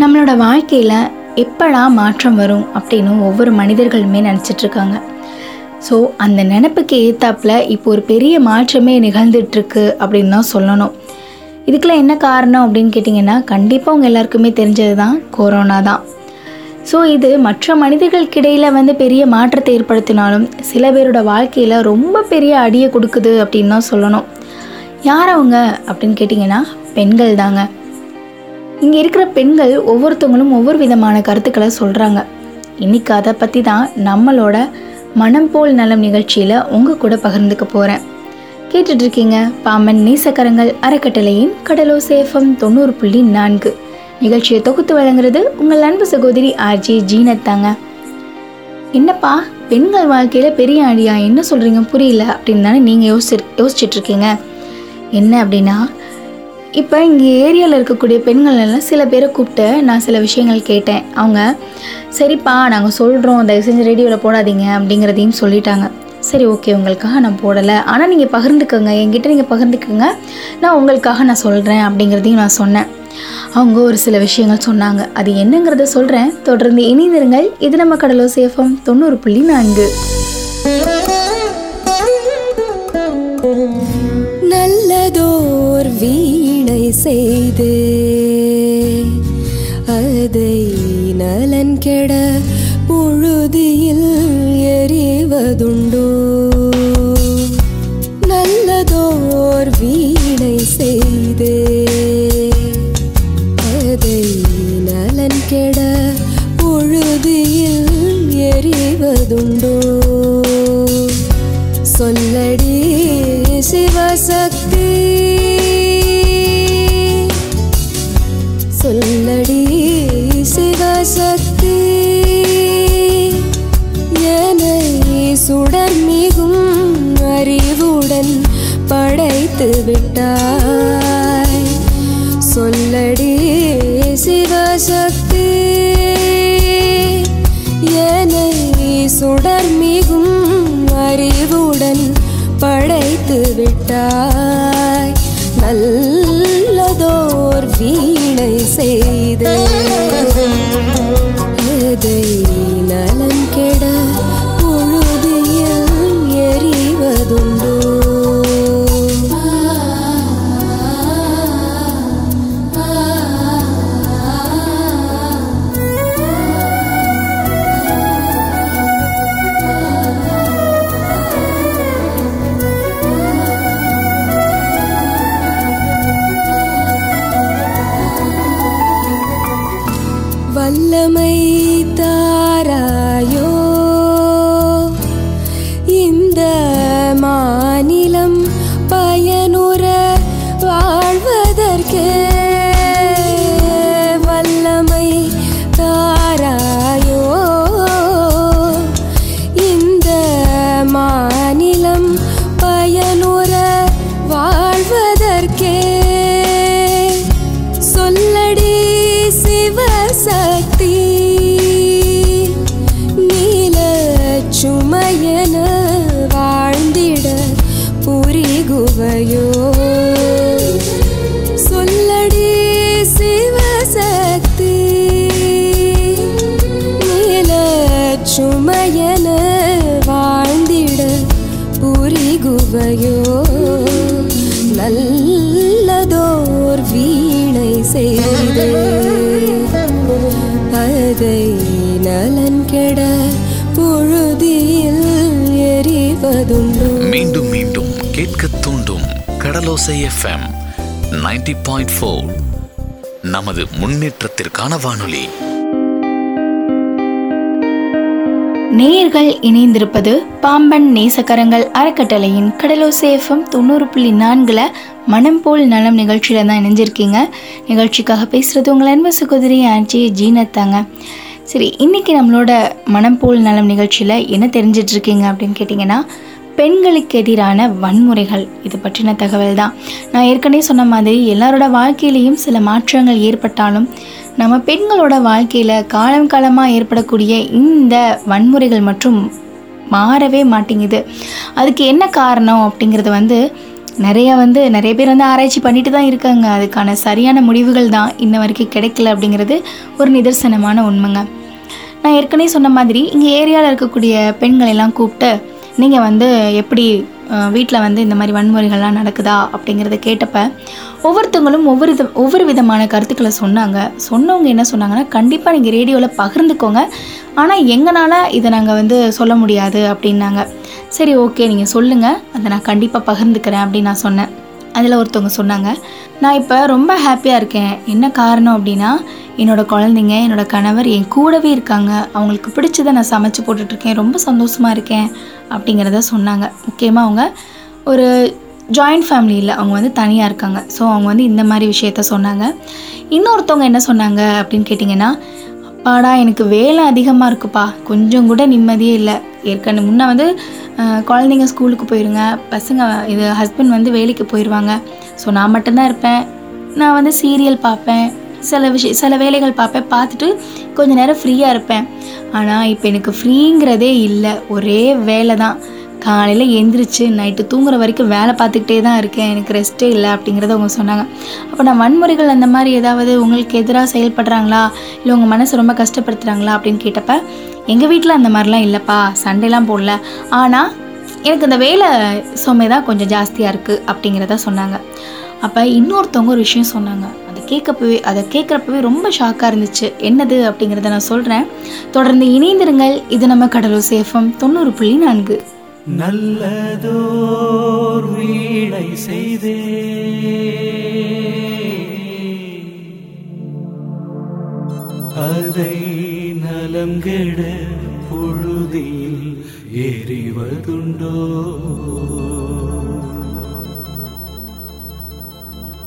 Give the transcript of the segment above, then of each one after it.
நம்மளோட வாழ்க்கையில் எப்படா மாற்றம் வரும் அப்படின்னு ஒவ்வொரு மனிதர்களுமே நினச்சிட்டு இருக்காங்க. ஸோ அந்த நினப்புக்கு ஏற்றாப்பில் இப்போ ஒரு பெரிய மாற்றமே நிகழ்ந்துட்டுருக்கு அப்படின்னு தான் சொல்லணும். இதுக்கெலாம் என்ன காரணம் அப்படின்னு கேட்டிங்கன்னா கண்டிப்பாக உங்கள் எல்லாருக்குமே தெரிஞ்சது தான் கொரோனா தான். ஸோ இது மற்ற மனிதர்களுக்கிடையில் வந்து பெரிய மாற்றத்தை ஏற்படுத்தினாலும் சில பேரோட வாழ்க்கையில் ரொம்ப பெரிய அடியை கொடுக்குது அப்படின்னு தான் சொல்லணும். யார் அவங்க அப்படின்னு கேட்டிங்கன்னா பெண்கள் தாங்க. இங்கே இருக்கிற பெண்கள் ஒவ்வொருத்தவங்களும் ஒவ்வொரு விதமான கருத்துக்களை சொல்கிறாங்க இன்னைக்கு அதை பற்றி தான் நம்மளோட மனம் போல் நலம் நிகழ்ச்சியில் உங்கள் கூட பகிர்ந்துக்க போகிறேன் கேட்டுட்ருக்கீங்க பாமன் நேசக்கரங்கள் அறக்கட்டளையின் கடலோ சேஃபம் தொண்ணூறு புள்ளி நான்கு. நிகழ்ச்சியை தொகுத்து வழங்குறது உங்கள் அன்பு சகோதரி ஆர்ஜி ஜீனத் தாங்க. என்னப்பா பெண்கள் வாழ்க்கையில் பெரிய அடியா? என்ன சொல்கிறீங்க புரியல அப்படின்னு தானே நீங்கள் யோசிச்சு யோசிச்சுட்ருக்கீங்க என்ன அப்படின்னா இப்போ இங்கே ஏரியாவில் இருக்கக்கூடிய பெண்கள் எல்லாம் சில பேரை கூப்பிட்டு நான் சில விஷயங்கள் கேட்டேன். அவங்க சரிப்பா நாங்கள் சொல்கிறோம் தயவு செஞ்சு ரேடியோவில் போடாதீங்க அப்படிங்கிறதையும் சொல்லிட்டாங்க. சரி ஓகே உங்களுக்காக நான் போடலை. ஆனால் நீங்கள் பகிர்ந்துக்கோங்க. என்கிட்ட நீங்கள் பகிர்ந்துக்கோங்க. நான் உங்களுக்காக நான் சொல்கிறேன் அப்படிங்கிறதையும் நான் சொன்னேன். அவங்க ஒரு சில விஷயங்கள் சொன்னாங்க. அது என்னங்கிறத சொல்கிறேன் தொடர்ந்து இணைந்திருங்கள். இது நம்ம கடலோ சேஃபம் தொண்ணூறு புள்ளி நான்கு. செய்து வல்லமை. கடலோசை எஃப்எம் 90.4 பாயிண்ட் நமது முன்னேற்றத்திற்கான வானொலி. நேயர்கள் இணைந்திருப்பது பாம்பன் நேசக்கரங்கள் அறக்கட்டளையின் கடலோசை எஃப் எம் தொண்ணூறு புள்ளி நான்கில் மனம் போல் நலம் நிகழ்ச்சியில் தான் இணைஞ்சிருக்கீங்க. நிகழ்ச்சிக்காக பேசுகிறது உங்கள் அன்பு சகோதரி ஆட்சி ஜீனத்தாங்க. சரி இன்னைக்கு நம்மளோட மனம் போல் நலம் நிகழ்ச்சியில் என்ன தெரிஞ்சிட்டு இருக்கீங்க அப்படின்னு கேட்டிங்கன்னா பெண்களுக்கு எதிரான வன்முறைகள். இது பற்றின தகவல் தான் நான் ஏற்கனவே சொன்ன மாதிரி எல்லாரோட வாழ்க்கையிலையும் சில மாற்றங்கள் ஏற்பட்டாலும் நம்ம பெண்களோட வாழ்க்கையில் காலம் காலமாக ஏற்படக்கூடிய இந்த வன்முறைகள் மற்றும் மாறவே மாட்டேங்குது. அதுக்கு என்ன காரணம் அப்படிங்கிறது வந்து நிறைய வந்து நிறைய பேர் வந்து ஆராய்ச்சி பண்ணிட்டு தான் இருக்காங்க. அதுக்கான சரியான முடிவுகள் தான் இன்ன வரைக்கும் கிடைக்கல அப்படிங்கிறது ஒரு நிதர்சனமான உண்மைங்க. நான் ஏற்கனவே சொன்ன மாதிரி இங்கே ஏரியாவில் இருக்கக்கூடிய பெண்களை எல்லாம் கூப்பிட்டு நீங்கள் வந்து எப்படி வீட்டில் வந்து இந்த மாதிரி வன்முறைகள்லாம் நடக்குதா அப்படிங்கிறத கேட்டப்ப ஒவ்வொருத்தவங்களும் ஒவ்வொரு ஒவ்வொரு விதமான கருத்துக்களை சொன்னாங்க. சொன்னவங்க என்ன சொன்னாங்கன்னா கண்டிப்பாக நீங்கள் ரேடியோவில் பகிர்ந்துக்கோங்க. ஆனால் எங்களால் இதை நாங்கள் வந்து சொல்ல முடியாது அப்படின்னாங்க. சரி ஓகே நீங்கள் சொல்லுங்கள் அதை நான் கண்டிப்பாக பகிர்ந்துக்கிறேன் அப்படின்னு நான் சொன்னேன். அதில் ஒருத்தவங்க சொன்னாங்க நான் இப்போ ரொம்ப ஹாப்பியாக இருக்கேன். என்ன காரணம் அப்படின்னா என்னோடய குழந்தைங்க என்னோடய கணவர் என் கூடவே இருக்காங்க. அவங்களுக்கு பிடிச்சதை நான் சமைச்சு போட்டுட்ருக்கேன். ரொம்ப சந்தோஷமாக இருக்கேன் அப்படிங்கிறத சொன்னாங்க. முக்கியமாக அவங்க ஒரு ஜாயிண்ட் ஃபேமிலியில் அவங்க வந்து தனியாக இருக்காங்க. ஸோ அவங்க வந்து இந்த மாதிரி விஷயத்த சொன்னாங்க. இன்னொருத்தவங்க என்ன சொன்னாங்க அப்படின்னு கேட்டிங்கன்னா அப்பாடா எனக்கு வேலை அதிகமாக இருக்குப்பா. கொஞ்சம் கூட நிம்மதியே இல்லை. ஏற்கனவே முன்னே வந்து குழந்தைங்க ஸ்கூலுக்கு போயிருங்க. பசங்க இது ஹஸ்பண்ட் வந்து வேலைக்கு போயிடுவாங்க ஸோ நான் மட்டும்தான் இருப்பேன். நான் வந்து சீரியல் பார்ப்பேன். சில விஷய சில வேலைகள் பார்ப்பேன் பார்த்துட்டு கொஞ்ச நேரம் ஃப்ரீயாக இருப்பேன். ஆனால் இப்போ எனக்கு ஃப்ரீங்கிறதே இல்லை. ஒரே வேலை தான். காலையில் எந்திரிச்சு நைட்டு தூங்குற வரைக்கும் வேலை பார்த்துக்கிட்டே தான் இருக்கேன். எனக்கு ரெஸ்ட்டே இல்லை அப்படிங்கிறத அவங்க சொன்னாங்க. அப்போ நான் வன்முறைகள் அந்த மாதிரி ஏதாவது உங்களுக்கு எதிராக செயல்படுறாங்களா? இல்லை உங்கள் மனசு ரொம்ப கஷ்டப்படுத்துகிறாங்களா அப்படின்னு கேட்டப்ப எங்கள் வீட்டில் அந்த மாதிரிலாம் இல்லைப்பா. சண்டைலாம் போடல. ஆனால் எனக்கு இந்த வேலை சுமை தான் கொஞ்சம் ஜாஸ்தியாக இருக்குது அப்படிங்கிறத சொன்னாங்க. அப்போ இன்னொருத்தவங்க ஒரு விஷயம் சொன்னாங்க. கேட்கப்பவே அதை கேட்குறப்பவே ரொம்ப ஷாக்காக இருந்துச்சு. என்னது அப்படிங்கிறத நான் சொல்கிறேன் தொடர்ந்து இணைந்திருங்கள். இது நம்ம கடலூர் சேஃபம் தொண்ணூறு புள்ளி நான்கு. நல்லதோர் வீடை செய்தே. அதை நலம் கெட பொழுதில் எறிவதுண்டோ?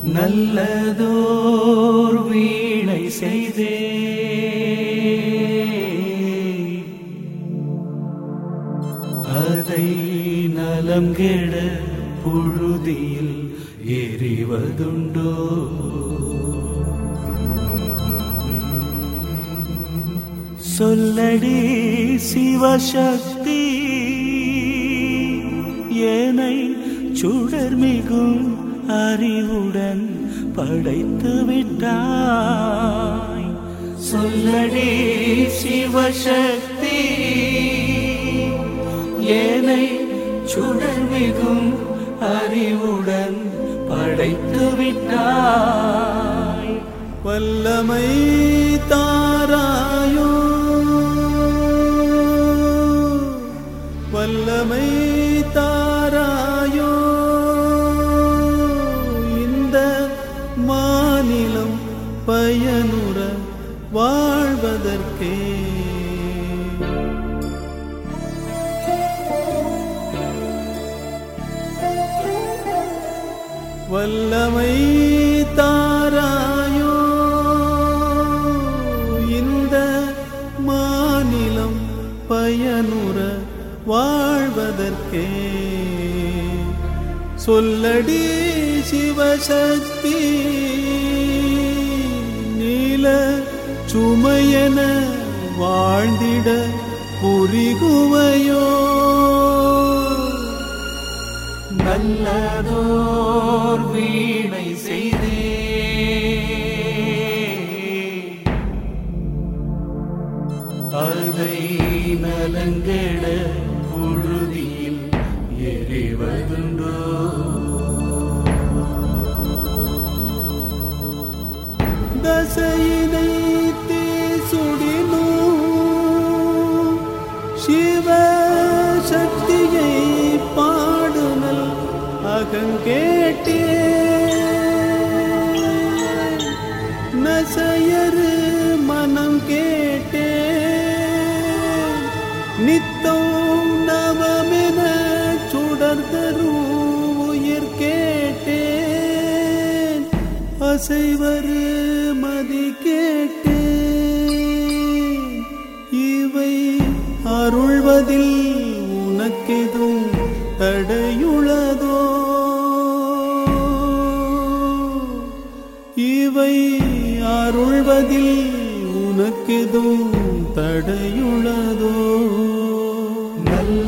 நல்லதோர் வீணை செய்தே. அதை நலம் கெட புழுதியில் எறிவதுண்டோ சொல்லடி சிவசக்தி ஏனை சுடர்மிகும் அறிவுடன் படைத்து விட்டாய். சொல்லடி சிவசக்தி ஏனை சுடர்மிகும் அறிவுடன் படைத்து விட்டாய். வல்லமை தாரா வாழ்வதற்கே சொல்லடி சிவசக்தி நீல சுமையன வாழ்ந்திட புரிகுவையோ? நல்லதோர் வீணை செய்தே. அதை நலங்கட நித்தம் நவமென சுடர்தரும் உயிர் கேட்டேன். அசைவரு மதி கேட்டேன். இவை அருள்வதில் உனக்கெதும் தடையுளதோ? இவை அருள்வதில் உனக்கெதும் தடையுளதோ?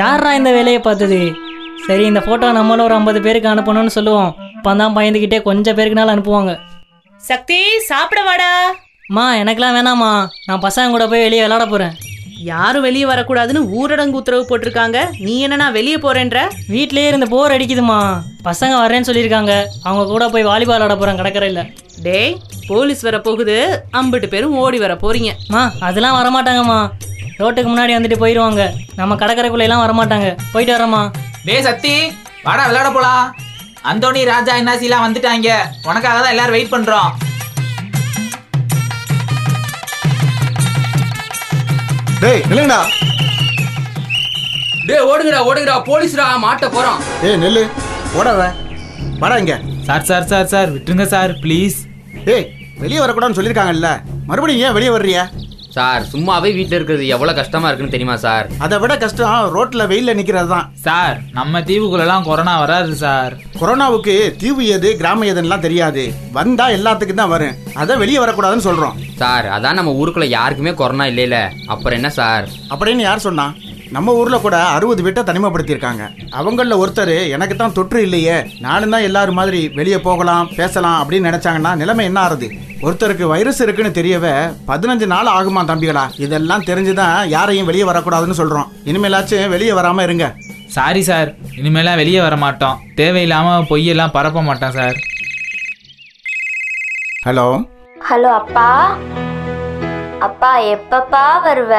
யாரா இந்த வேலையை பார்த்தது? சரி இந்த ஃபோட்டோ நம்மளும் ஒரு ஐம்பது பேருக்கு அனுப்பணும்னு சொல்லுவோம். அப்போ தான் பயந்துக்கிட்டே கொஞ்சம் பேருக்குனாலும் அனுப்புவாங்க. சக்தி சாப்பிட வாடா. அம்மா எனக்கெல்லாம் வேணாம்மா. நான் பசங்க கூட போய் வெளியே விளையாட போகிறேன் யாரும் வெளியே வரக்கூடாதுன்னு ஊரடங்கு உத்தரவு போட்டிருக்காங்க. நீ என்னன்னா வெளியே போறேன்ற? வீட்லயே இருந்து போர் அடிக்குதுமா. பசங்க வரேன்னு சொல்லியிருக்காங்க. அவங்க கூட போய் வாலிபால் விளையாட போகிறேன் கடற்கரையில். டேய் போலீஸ் வர போகுது. அம்பிட்டு பேரும் ஓடி வர போறீங்க. மா அதெல்லாம் வரமாட்டாங்கம்மா. ரோட்டுக்கு முன்னாடி வந்துட்டு போயிடுவாங்க நம்ம கடற்கரைக்குள்ள எல்லாம் வரமாட்டாங்க. போயிட்டு வரேம்மா டேய் சக்தி வாடா விளையாட போலாம். அந்தோனி ராஜா என்னாசிலாம் வந்துட்டாங்க. உனக்காக தான் எல்லாரும் வெயிட் பண்றோம். டேய் நில்லுங்கடா. டேய் ஓடுங்கடா ஓடுங்கடா. போலீஸ்டா மாட்ட போறோம். டேய் நெல்லு. ஓடாத வாடா இங்க. சார் சார் சார் சார் விட்டுருங்க சார் ப்ளீஸ். டேய் வெளியே வரக்கூடாதுன்னு சொல்லியிருக்காங்கல்ல. மறுபடியும் ஏன் வெளியே வர்றிய சார் சும்மாவே வீட்ல இருக்கிறது எவ்வளவு கஷ்டமா இருக்குன்னு தெரியுமா சார்? அதை விட கஷ்டம் ரோட்ல வெயில்ல நிக்கிறது தான். சார் நம்ம தீவுக்குள்ளெல்லாம் கொரோனா வராது சார். கொரோனாவுக்கு தீவு எது கிராமம் எதுன்னெலாம் தெரியாது. வந்தா எல்லாத்துக்கும் தான் வரும். அதை வெளியே வரக்கூடாதுன்னு சொல்றோம். சார் அதான் நம்ம ஊருக்குள்ள யாருக்குமே கொரோனா இல்லைல அப்புறம் என்ன சார்? அப்படின்னு யார் சொன்னா? நம்ம ஊர்ல கூட அறுபது வீட்டை தனிமைப்படுத்தியிருக்காங்க. அவங்கள ஒருத்தர் எனக்கு தான் தொற்று இல்லையே நானும் தான் எல்லாரும் மாதிரி வெளியே போகலாம் பேசலாம் அப்படின்னு நினைச்சாங்கன்னா நிலைமை என்ன ஆறுது? ஒருத்தருக்கு வைரஸ் இருக்குன்னு தெரியவே பதினஞ்சு நாள் ஆகுமா தம்பிகளா? இதெல்லாம் தெரிஞ்சுதான் யாரையும் வெளியே வரக்கூடாதுன்னு சொல்றோம். இனிமேலாச்சும் வெளியே வராம இருங்க. சாரி சார் இனிமேலாம் வெளியே வர மாட்டோம் தேவையில்லாம பொய்யெல்லாம் பரப்ப மாட்டோம் சார் ஹலோ? ஹலோ அப்பா. அப்பா எப்பப்பா வருவ?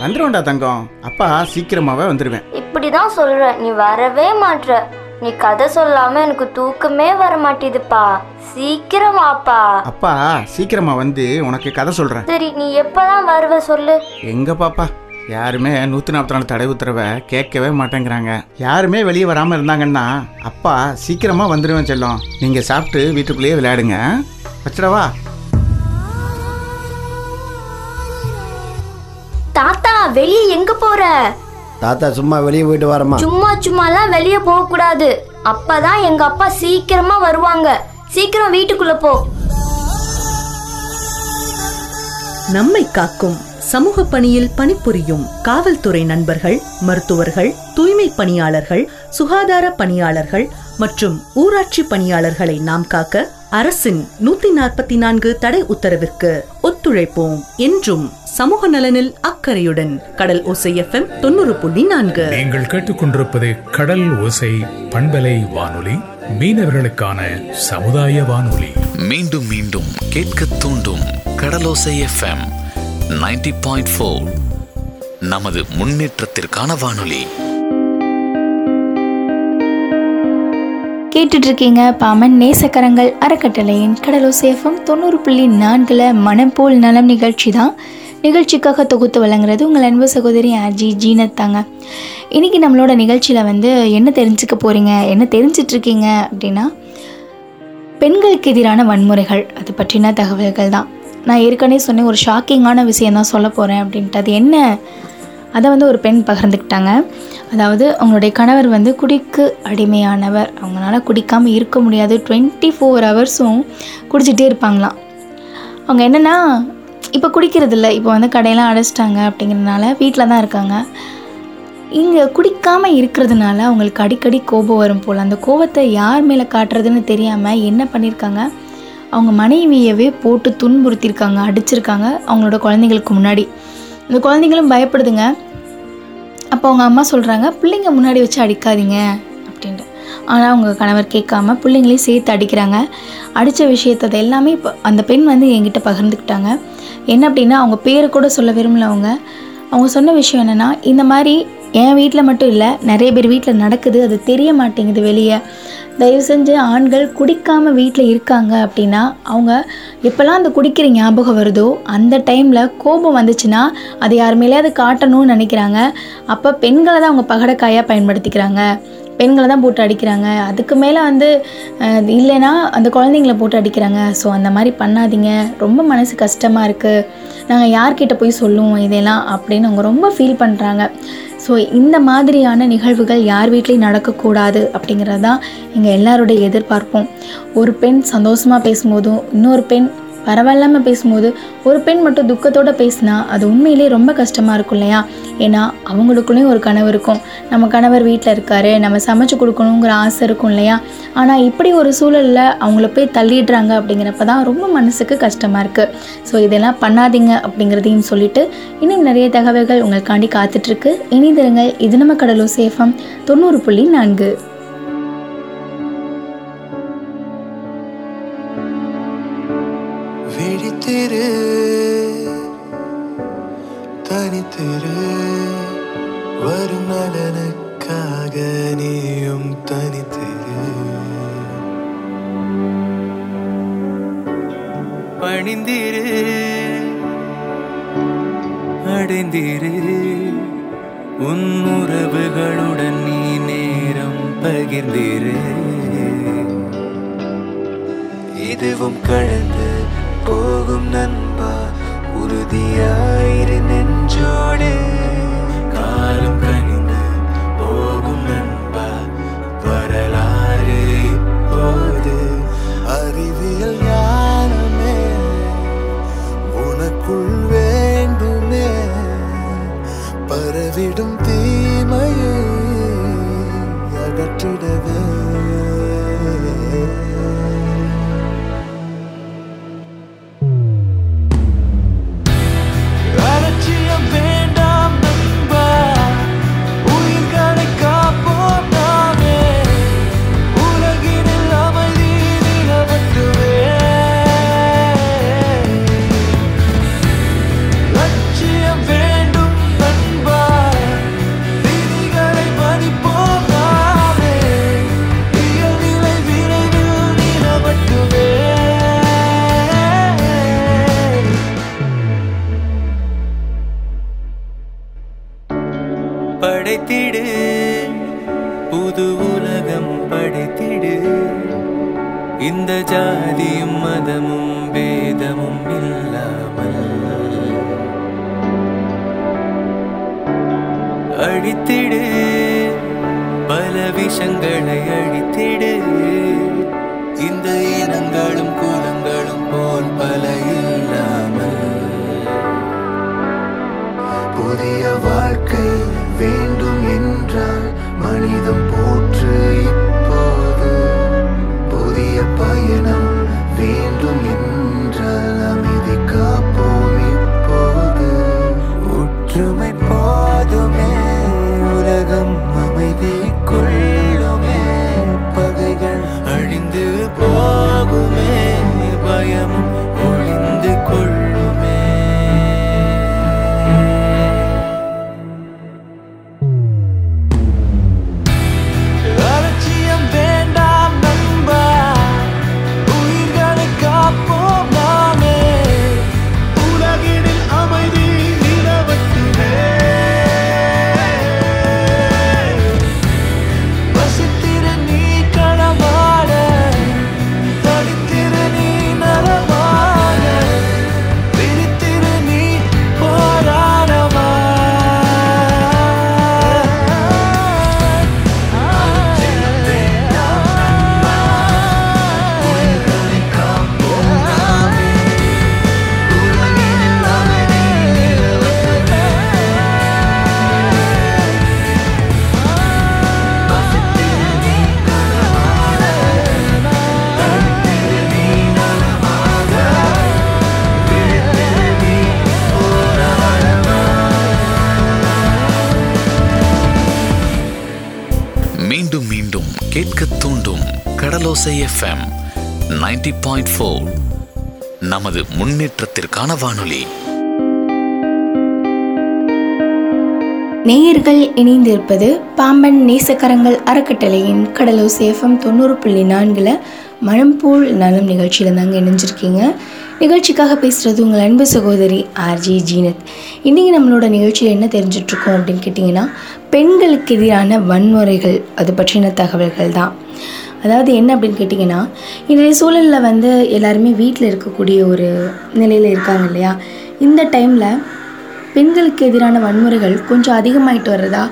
வந்துருவேன்டா தங்கம். அப்பா சீக்கிரமாவே வந்துருவேன். இப்படிதான் சொல்ற. நீ வரவே மாட்ற. நீ கதை சொல்லாம எனக்கு தூக்கமே வர மாட்டேதுப்பா சீக்கிரம் வாப்பா அப்பா சீக்கிரமா வந்து உனக்கு கதை சொல்றேன். சரி நீ எப்பதான் வருவ சொல்லு. எங்க பாப்பா? யாருமே நூத்தி நாற்பத்தி நாலு தடை உத்தரவை கேட்கவே மாட்டேங்கிறாங்க. யாருமே வெளியே வராம இருந்தாங்கன்னா அப்பா சீக்கிரமா வந்துடுவேன் செல்லம். நீங்க சாப்பிட்டு வீட்டுக்குள்ளேயே விளையாடுங்க. வச்சிடவா? தாத்தா வெளியே எங்க போற? தாத்தா சும்மா வெளியே போயிட்டு வரமா சும்மா சும்மாலாம் வெளியே போக கூடாது அப்பதான் எங்க அப்பா சீக்கிரமா வருவாங்க. சீக்கிரம் வீட்டுக்குள்ள போ. நம்மை காக்கும் சமூக பணியில் பணிபுரியும் காவல்துறை நண்பர்கள் மருத்துவர்கள் தூய்மை பணியாளர்கள் சுகாதார பணியாளர்கள் மற்றும் ஊராட்சி பணியாளர்களை நாம் காக்க அரசின் நூத்தி நாற்பத்தி நான்கு தடை உத்தரவிற்கு ஒத்துழைப்போம் என்றும் சமூக நலனில் அக்கறையுடன் கடல் ஓசை எஃப்எம் தொண்ணூறு புள்ளி நான்கு. நீங்கள் கேட்டுக்கொண்டிருப்பது கடல் ஓசை பண்பலை வானொலி மீனவர்களுக்கான சமுதாய வானொலி. மீண்டும் மீண்டும் கேட்க தூண்டும் கடலோசை எஃப்எம் 90.4 பாயிண்ட் ஃபோர் நமது முன்னேற்றத்திற்கான வானொலி. கேட்டுட்டு இருக்கீங்க பாமன் நேசக்கரங்கள் அறக்கட்டளையின் கடலோசேஃபம் தொண்ணூறு புள்ளி நான்கில் மனம் போல் நலம் நிகழ்ச்சி தான் நிகழ்ச்சிக்காக தொகுத்து வழங்குறது உங்கள் அன்பு சகோதரி ஆர்ஜி ஜீனத் தாங்க இன்றைக்கி நம்மளோட நிகழ்ச்சியில் வந்து என்ன தெரிஞ்சுக்க போகிறீங்க என்ன தெரிஞ்சிட்டு இருக்கீங்க அப்படின்னா பெண்களுக்கு எதிரான வன்முறைகள் அது பற்றின தகவல்கள் தான் நான் ஏற்கனவே சொன்னேன் ஒரு ஷாக்கிங்கான விஷயம் தான் சொல்ல போகிறேன் அப்படின்ட்டு. அது என்ன அதை வந்து ஒரு பெண் பகிர்ந்துக்கிட்டாங்க. அதாவது அவங்களுடைய கணவர் வந்து குடிக்கு அடிமையானவர். அவங்களால குடிக்காமல் இருக்க முடியாது. டுவெண்ட்டி ஃபோர் ஹவர்ஸும் குடிச்சிட்டே இருப்பாங்களாம். அவங்க என்னென்னா இப்போ குடிக்கிறதில்ல இப்போ வந்து கடையெல்லாம் அடைச்சிட்டாங்க அப்படிங்கிறதுனால வீட்டில் தான் இருக்காங்க. இங்கே குடிக்காமல் இருக்கிறதுனால அவங்களுக்கு அடிக்கடி கோபம் வரும் போல். அந்த கோபத்தை யார் மேலே காட்டுறதுன்னு தெரியாமல் என்ன பண்ணியிருக்காங்க அவங்க மனைவியவே போட்டு துன்புறுத்தியிருக்காங்க அடிச்சிருக்காங்க. அவங்களோட குழந்தைங்களுக்கு முன்னாடி. இந்த குழந்தைங்களும் பயப்படுதுங்க. அப்போ அவங்க அம்மா சொல்கிறாங்க பிள்ளைங்க முன்னாடி வச்சு அடிக்காதீங்க. அப்படின்ட்டு. ஆனால் அவங்க கணவர் கேட்காம பிள்ளைங்களையும் சேர்த்து அடிக்கிறாங்க. அடித்த விஷயத்தை எல்லாமே இப்போ அந்த பெண் வந்து என்கிட்ட பகிர்ந்துக்கிட்டாங்க. என்ன அப்படின்னா அவங்க பேரை கூட சொல்ல விரும்பல அவங்க. அவங்க சொன்ன விஷயம் என்னென்னா இந்த மாதிரி என் வீட்டில் மட்டும் இல்லை நிறைய பேர் வீட்டில் நடக்குது அது தெரிய மாட்டேங்குது வெளியே. தயவு செஞ்சு ஆண்கள் குடிக்காமல் வீட்டில் இருக்காங்க அப்படின்னா அவங்க எப்போல்லாம் அந்த குடிக்கிற ஞாபகம் வருதோ அந்த டைமில் கோபம் வந்துச்சுன்னா அது யாருமேலேயாவது காட்டணும்னு நினைக்கிறாங்க. அப்போ பெண்களை தான் அவங்க பகடக்காயாக பயன்படுத்திக்கிறாங்க. பெண்களை தான் போட்டு அடிக்கிறாங்க. அதுக்கு மேலே வந்து இல்லைன்னா அந்த குழந்தைங்கள போட்டு அடிக்கிறாங்க. ஸோ அந்த மாதிரி பண்ணாதீங்க. ரொம்ப மனசு கஷ்டமாக இருக்குது நாங்கள் யார்கிட்ட போய் சொல்லுவோம் இதெல்லாம் அப்படின்னு அவங்க ரொம்ப ஃபீல் பண்ணுறாங்க ஸோ இந்த மாதிரியான நிகழ்வுகள் யார் வீட்லேயும் நடக்கக்கூடாது அப்படிங்கிறது தான் எங்கள் எல்லாருடைய எதிர்பார்ப்பும். ஒரு பெண் சந்தோஷமாக பேசும்போதும் இன்னொரு பெண் பரவாயில்லாமல் பேசும்போது ஒரு பெண் மட்டும் துக்கத்தோடு பேசினா அது உண்மையிலே ரொம்ப கஷ்டமாக இருக்கும் இல்லையா? ஏன்னா அவங்களுக்குள்ளேயும் ஒரு கனவு இருக்கும். நம்ம கணவர் வீட்டில் இருக்காரு நம்ம சமைச்சு கொடுக்கணுங்கிற ஆசை இருக்கும் இல்லையா? ஆனால் இப்படி ஒரு சூழலில் அவங்கள போய் தள்ளிடுறாங்க அப்படிங்கிறப்ப தான் ரொம்ப மனசுக்கு கஷ்டமாக இருக்குது ஸோ இதெல்லாம் பண்ணாதீங்க அப்படிங்கிறதையும் சொல்லிட்டு இன்னும் நிறைய தகவல்கள் உங்களுக்காண்டி காத்துட்ருக்கு இணைந்திருங்கள். இது நம்ம கடலூர் சேஃபம் தொண்ணூறு புள்ளி நான்கு. தனித்திரு தனித்திரு. வரும் நலனுக்காக நீயும் தனித்திரு. பணிந்திரு அடைந்திரு. உன் உறவுகளுடன் நீ நேரம் பகிர்ந்திரு. இதுவும் கடந்து போகும் நண்பா உறுதியாயிரு நெஞ்சோடு. காலம் 90.4 பாயிண்ட் ஃபோர் நமது முன்னேற்றத்திற்கான வானொலி. நேயர்கள் இணைந்திருப்பது பாம்பன் நேசக்கரங்கள் அறக்கட்டளையின் கடலூர் சேஃபம் தொண்ணூறு புள்ளி நான்கில் மனம்போல் நலம் நிகழ்ச்சியில் தாங்க இணைஞ்சிருக்கீங்க. நிகழ்ச்சிக்காக பேசுகிறது உங்கள் அன்பு சகோதரி ஆர்ஜி ஜீனத். இன்றைக்கி நம்மளோட நிகழ்ச்சியில் என்ன தெரிஞ்சிட்ருக்கோம் அப்படின்னு கேட்டிங்கன்னா பெண்களுக்கு எதிரான வன்முறைகள் அது பற்றின தகவல்கள் தான். அதாவது என்ன அப்படின்னு கேட்டிங்கன்னா இன்றைய சூழலில் வந்து எல்லாருமே வீட்டில் இருக்கக்கூடிய ஒரு நிலையில் இருக்காங்க இல்லையா? இந்த டைமில் பெண்களுக்கு எதிரான வன்முறைகள் கொஞ்சம் அதிகமாயிட்டு வர்றதா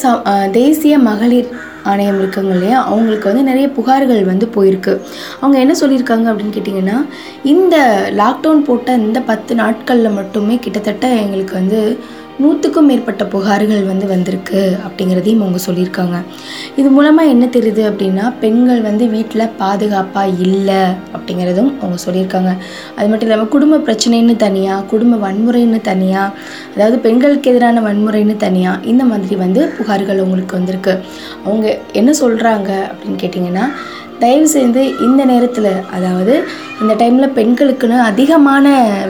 ச தேசிய மகளிர் ஆணையம் இருக்காங்க இல்லையா? அவங்களுக்கு வந்து நிறைய புகார்கள் வந்து போயிருக்கு. அவங்க என்ன சொல்லியிருக்காங்க அப்படின்னு கேட்டிங்கன்னா இந்த லாக்டவுன் போட்ட இந்த பத்து நாட்களில் மட்டுமே கிட்டத்தட்ட எங்களுக்கு வந்து நூற்றுக்கும் மேற்பட்ட புகார்கள் வந்து வந்திருக்கு அப்படிங்கிறதையும் அவங்க சொல்லியிருக்காங்க. இது மூலமாக என்ன தெரியுது அப்படின்னா பெண்கள் வந்து வீட்டில் பாதுகாப்பாக இல்லை அப்படிங்கிறதும் அவங்க சொல்லியிருக்காங்க. அது மட்டும் இல்லாமல் குடும்ப பிரச்சனைன்னு தனியாக குடும்ப வன்முறைன்னு தனியாக அதாவது பெண்களுக்கு எதிரான வன்முறைன்னு தனியாக இந்த மாதிரி வந்து புகார்கள் அவங்களுக்கு வந்திருக்கு. அவங்க என்ன சொல்கிறாங்க அப்படின்னு கேட்டிங்கன்னா தயவு செய்து இந்த நேரத்தில் அதாவது இந்த டைமில் பெண்களுக்குன்னு அதிகமான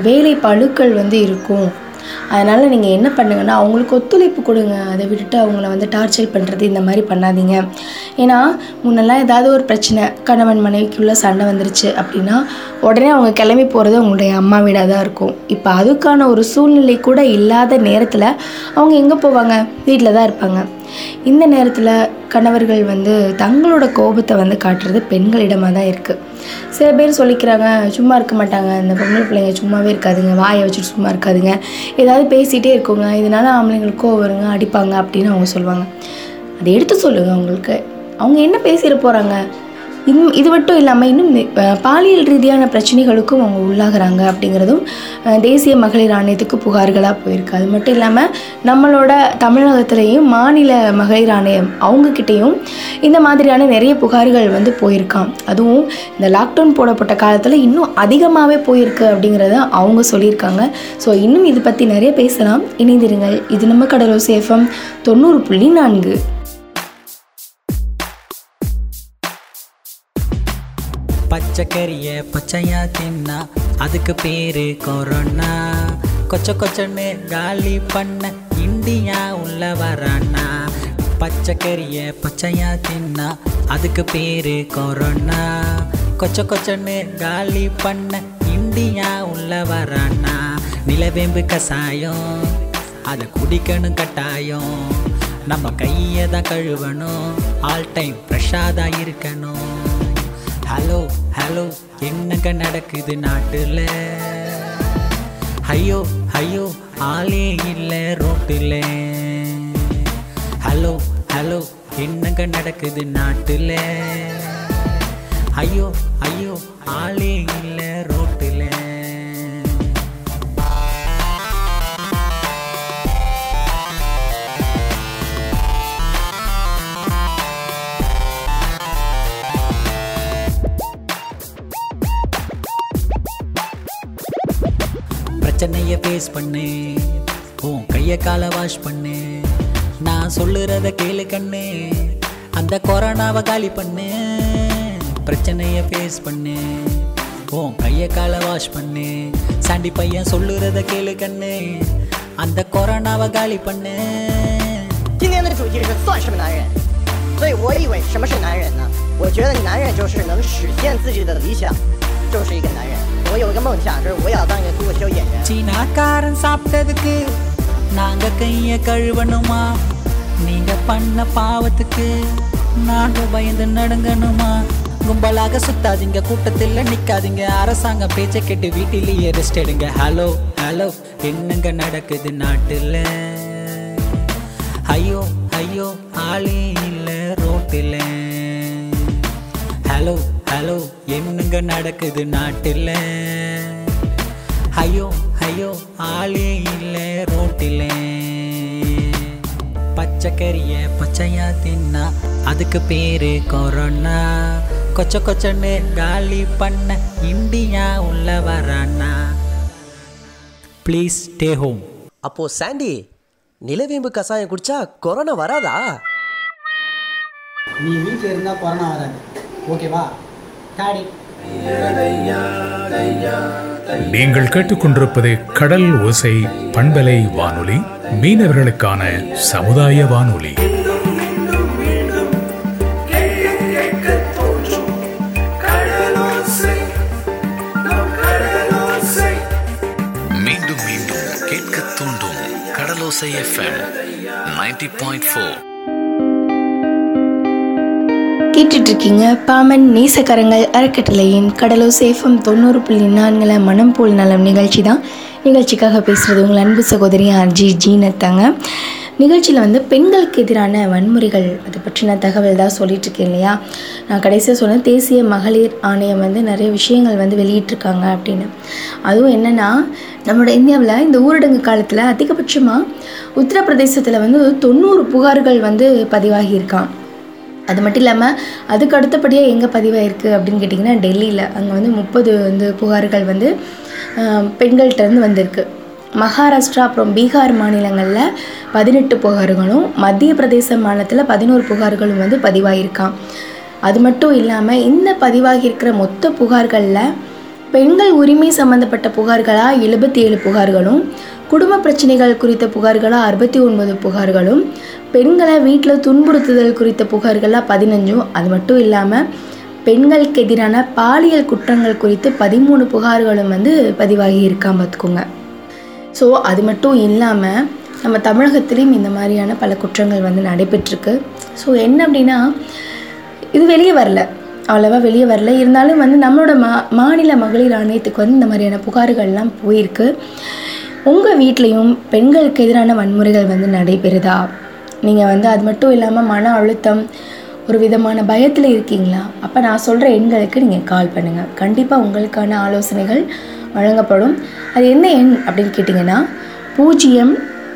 வேலை பழுக்கள் வந்து இருக்கும். அதனால் நீங்கள் என்ன பண்ணுங்கன்னா அவங்களுக்கு ஒத்துழைப்பு கொடுங்க. அதை விட்டுட்டு அவங்கள வந்து டார்ச்சர் பண்ணுறது இந்த மாதிரி பண்ணாதீங்க. ஏன்னா முன்னெல்லாம் ஏதாவது ஒரு பிரச்சனை கணவன் மனைவிக்குள்ளே சண்டை வந்துருச்சு அப்படின்னா உடனே அவங்க கிளம்பி போகிறது அவங்களுடைய அம்மா வீடாக தான் இருக்கும். இப்போ அதுக்கான ஒரு சூழ்நிலை கூட இல்லாத நேரத்தில் அவங்க எங்கே போவாங்க? வீட்டில் தான் இருப்பாங்க. இந்த நேரத்தில் கணவர்கள் வந்து தங்களோட கோபத்தை வந்து காட்டுறது பெண்களிடமாக தான் இருக்குது சில பேர் சொல்லிக்கிறாங்க சும்மா இருக்க மாட்டாங்க. இந்த பொம்பளை பிள்ளைங்க சும்மாவே இருக்காதுங்க. வாயை வச்சுட்டு சும்மா இருக்காதுங்க. ஏதாவது பேசிகிட்டே இருக்குங்க. இதனால ஆம்பளைங்களுக்கு கோவம் வருங்க அடிப்பாங்க அப்படின்னு அவங்க சொல்லுவாங்க. அதை எடுத்து சொல்லுங்கள் அவங்களுக்கு. அவங்க என்ன பேசிட போகிறாங்க இன்னும் இது மட்டும் இல்லாமல் இன்னும் பாலியல் ரீதியான பிரச்சனைகளுக்கும் அவங்க உள்ளாகிறாங்க அப்படிங்கிறதும் தேசிய மகளிர் ஆணையத்துக்கு புகார்களாக போயிருக்கு. அது மட்டும் இல்லாமல் நம்மளோட தமிழகத்திலையும் மாநில மகளிர் ஆணையம் அவங்கக்கிட்டேயும் இந்த மாதிரியான நிறைய புகார்கள் வந்து போயிருக்கான் அதுவும் இந்த லாக்டவுன் போடப்பட்ட காலத்தில் இன்னும் அதிகமாகவே போயிருக்கு அப்படிங்கிறத அவங்க சொல்லியிருக்காங்க. ஸோ இன்னும் இது பற்றி நிறைய பேசலாம். இணைந்திருங்கள். இது நம்ம கடலோ சேஃபம் தொண்ணூறு புள்ளி நான்கு. பச்சைக்கறிய பச்சையா தின்னா அதுக்கு பேரு கொரோனா. கொச்ச கொச்சன்னு காலி பண்ண இந்தியா உள்ள வரானா. பச்சைக்கறிய பச்சையா தின்னா அதுக்கு பேரு கொரோனா. கொச்ச கொச்சன்னு காலி பண்ண இந்தியா உள்ள வரானா. நிலவேம்பு கசாயம் அதை குடிக்கணும் கட்டாயம். நம்ம கையை தான் கழுவணும் ஆல் டைம் ஃப்ரெஷ்ஷாக தான் இருக்கணும். ஹலோ ஹலோ என்னங்க நடக்குது நாட்டுல? ஐயோ ஐயோ ஆளே இல்லை ரோட்டில். ஹலோ ஹலோ என்னங்க நடக்குது நாட்டுல? ஐயோ ஐயோ ஆளே இல்லை ரோட்டு பிரச்சனைய ஃபேஸ் பண்ணு உன் கைய காலை வாஷ் பண்ணு நான் சொல்லுறத கேளு கண்ணு அந்த கொரோனாவை காலி பண்ணு பிரச்சனைய ஃபேஸ் பண்ணு உன் கைய காலை வாஷ் பண்ணு சாண்டி பையன் சொல்லுறத கேளு கண்ணு அந்த கொரோனாவை காலி பண்ணு 今天的主题是算什么男人？所以我以为什么是男人呢？我觉得男人就是能实现自己的理想，就是一个男人。 我有一个梦想，就是我也要当一个脱口秀演员。 சீனாக்காரன் சாப்பிட்டதுக்கு நாங்க கைய கழுவணுமா நீங்க பண்ண பாவத்துக்கு நாங்க பயந்து நடுங்கணுமா கும்பலாக சுத்தாதீங்க கூட்டத்தில் நிக்காதீங்க அரசாங்க பேச்சை கேட்டு வீட்டிலேயே ரெஸ்ட் எடுங்க ஹலோ ஹலோ என்னங்க நடக்குது நாட்டுல ஐயோ ஐயோ ஆளே இல்ல ரோட்டில் ஹலோ ஹலோ என்னங்க நடக்குது நாட்டில்? ஐயோ ஐயோ ஆளே இல்லை ரோட்டில். பச்சைக்கறிய பச்சையா தின்னா அதுக்கு பேரு கொரோனா. கொச்ச கொச்சன்னு காலி பண்ண இந்தியா உள்ள வரானா. ப்ளீஸ் ஸ்டே ஹோம் அப்போ சாண்டி நிலவேம்பு கசாயம் குடிச்சா கொரோனா வராதா? நீ வீட்டில் இருந்தால் கொரோனா வராது. ஓகேவா? நீங்கள் கேட்டுக்கொண்டிருப்பது கடல் ஓசை பண்பலை வானொலி மீனவர்களுக்கான சமுதாய வானொலி. மீண்டும் மீண்டும் கேட்க தூண்டும் கடலோசை எஃப்எம் 90.4 பாயிண்ட் ஃபோர் கேட்டுட்டு இருக்கீங்க பாமன் நேசக்கரங்கள் அறக்கட்டளையின் கடலோ சேஃபம் தொண்ணூறு புள்ளி நான்கில் மனம் போல் நலம் நிகழ்ச்சி தான். நிகழ்ச்சிக்காக பேசுகிறது உங்கள் அன்பு சகோதரி ஆர்ஜி ஜீனத்தாங்க. நிகழ்ச்சியில் வந்து பெண்களுக்கு எதிரான வன்முறைகள் அதை பற்றின தகவல் தான் சொல்லிகிட்ருக்கேன் இருக்கேன் இல்லையா? நான் கடைசியாக சொன்னேன் தேசிய மகளிர் ஆணையம் வந்து நிறைய விஷயங்கள் வந்து வெளியிட்டிருக்காங்க அப்படின்னு. அதுவும் என்னென்னா நம்மளோட இந்தியாவில் இந்த ஊரடங்கு காலத்தில் அதிகபட்சமாக உத்தரப்பிரதேசத்தில் வந்து தொண்ணூறு புகார்கள் வந்து பதிவாகியிருக்கான் அது மட்டும் இல்லாமல் அதுக்கு அடுத்தபடியாக எங்கே பதிவாயிருக்கு அப்படின்னு கேட்டிங்கன்னா டெல்லியில். அங்கே வந்து முப்பது வந்து புகார்கள் வந்து பெண்கள்கிட்டருந்து வந்திருக்கு. மகாராஷ்டிரா அப்புறம் பீகார் மாநிலங்களில் பதினெட்டு புகார்களும் மத்திய பிரதேச மாநிலத்தில் பதினோரு புகார்களும் வந்து பதிவாகியிருக்கான் அது மட்டும் இல்லாமல் இந்த பதிவாகியிருக்கிற மொத்த புகார்களில் பெண்கள் உரிமை சம்பந்தப்பட்ட புகார்களாக எழுபத்தி ஏழு புகார்களும் குடும்ப பிரச்சனைகள் குறித்த புகார்களாக அறுபத்தி ஒன்பது புகார்களும் பெண்களை வீட்டில் துன்புறுத்துதல் குறித்த புகார்கள்லாம் பதினஞ்சும். அது மட்டும் இல்லாமல் பெண்களுக்கு எதிரான பாலியல் குற்றங்கள் குறித்து பதிமூணு புகார்களும் வந்து பதிவாகி இருக்காம பார்த்துக்கோங்க. ஸோ அது மட்டும் இல்லாமல் நம்ம தமிழகத்திலையும் இந்த மாதிரியான பல குற்றங்கள் வந்து நடைபெற்றிருக்கு. ஸோ என்ன அப்படின்னா இது வெளியே வரல. அவ்வளோவா வெளியே வரல. இருந்தாலும் வந்து நம்மளோட மா மாநில மகளிர் ஆணையத்துக்கு வந்து இந்த மாதிரியான புகார்கள்லாம் போயிருக்கு. உங்கள் வீட்லேயும் பெண்களுக்கு எதிரான வன்முறைகள் வந்து நடைபெறுதா? நீங்கள் வந்து அது மட்டும் இல்லாமல் மன அழுத்தம் ஒரு விதமான பயத்தில் இருக்கீங்களா? அப்போ நான் சொல்கிற எண்களுக்கு நீங்கள் கால் பண்ணுங்கள் கண்டிப்பாக உங்களுக்கான ஆலோசனைகள் வழங்கப்படும். அது என்ன எண் அப்படின்னு கேட்டிங்கன்னா பூஜ்ஜியம்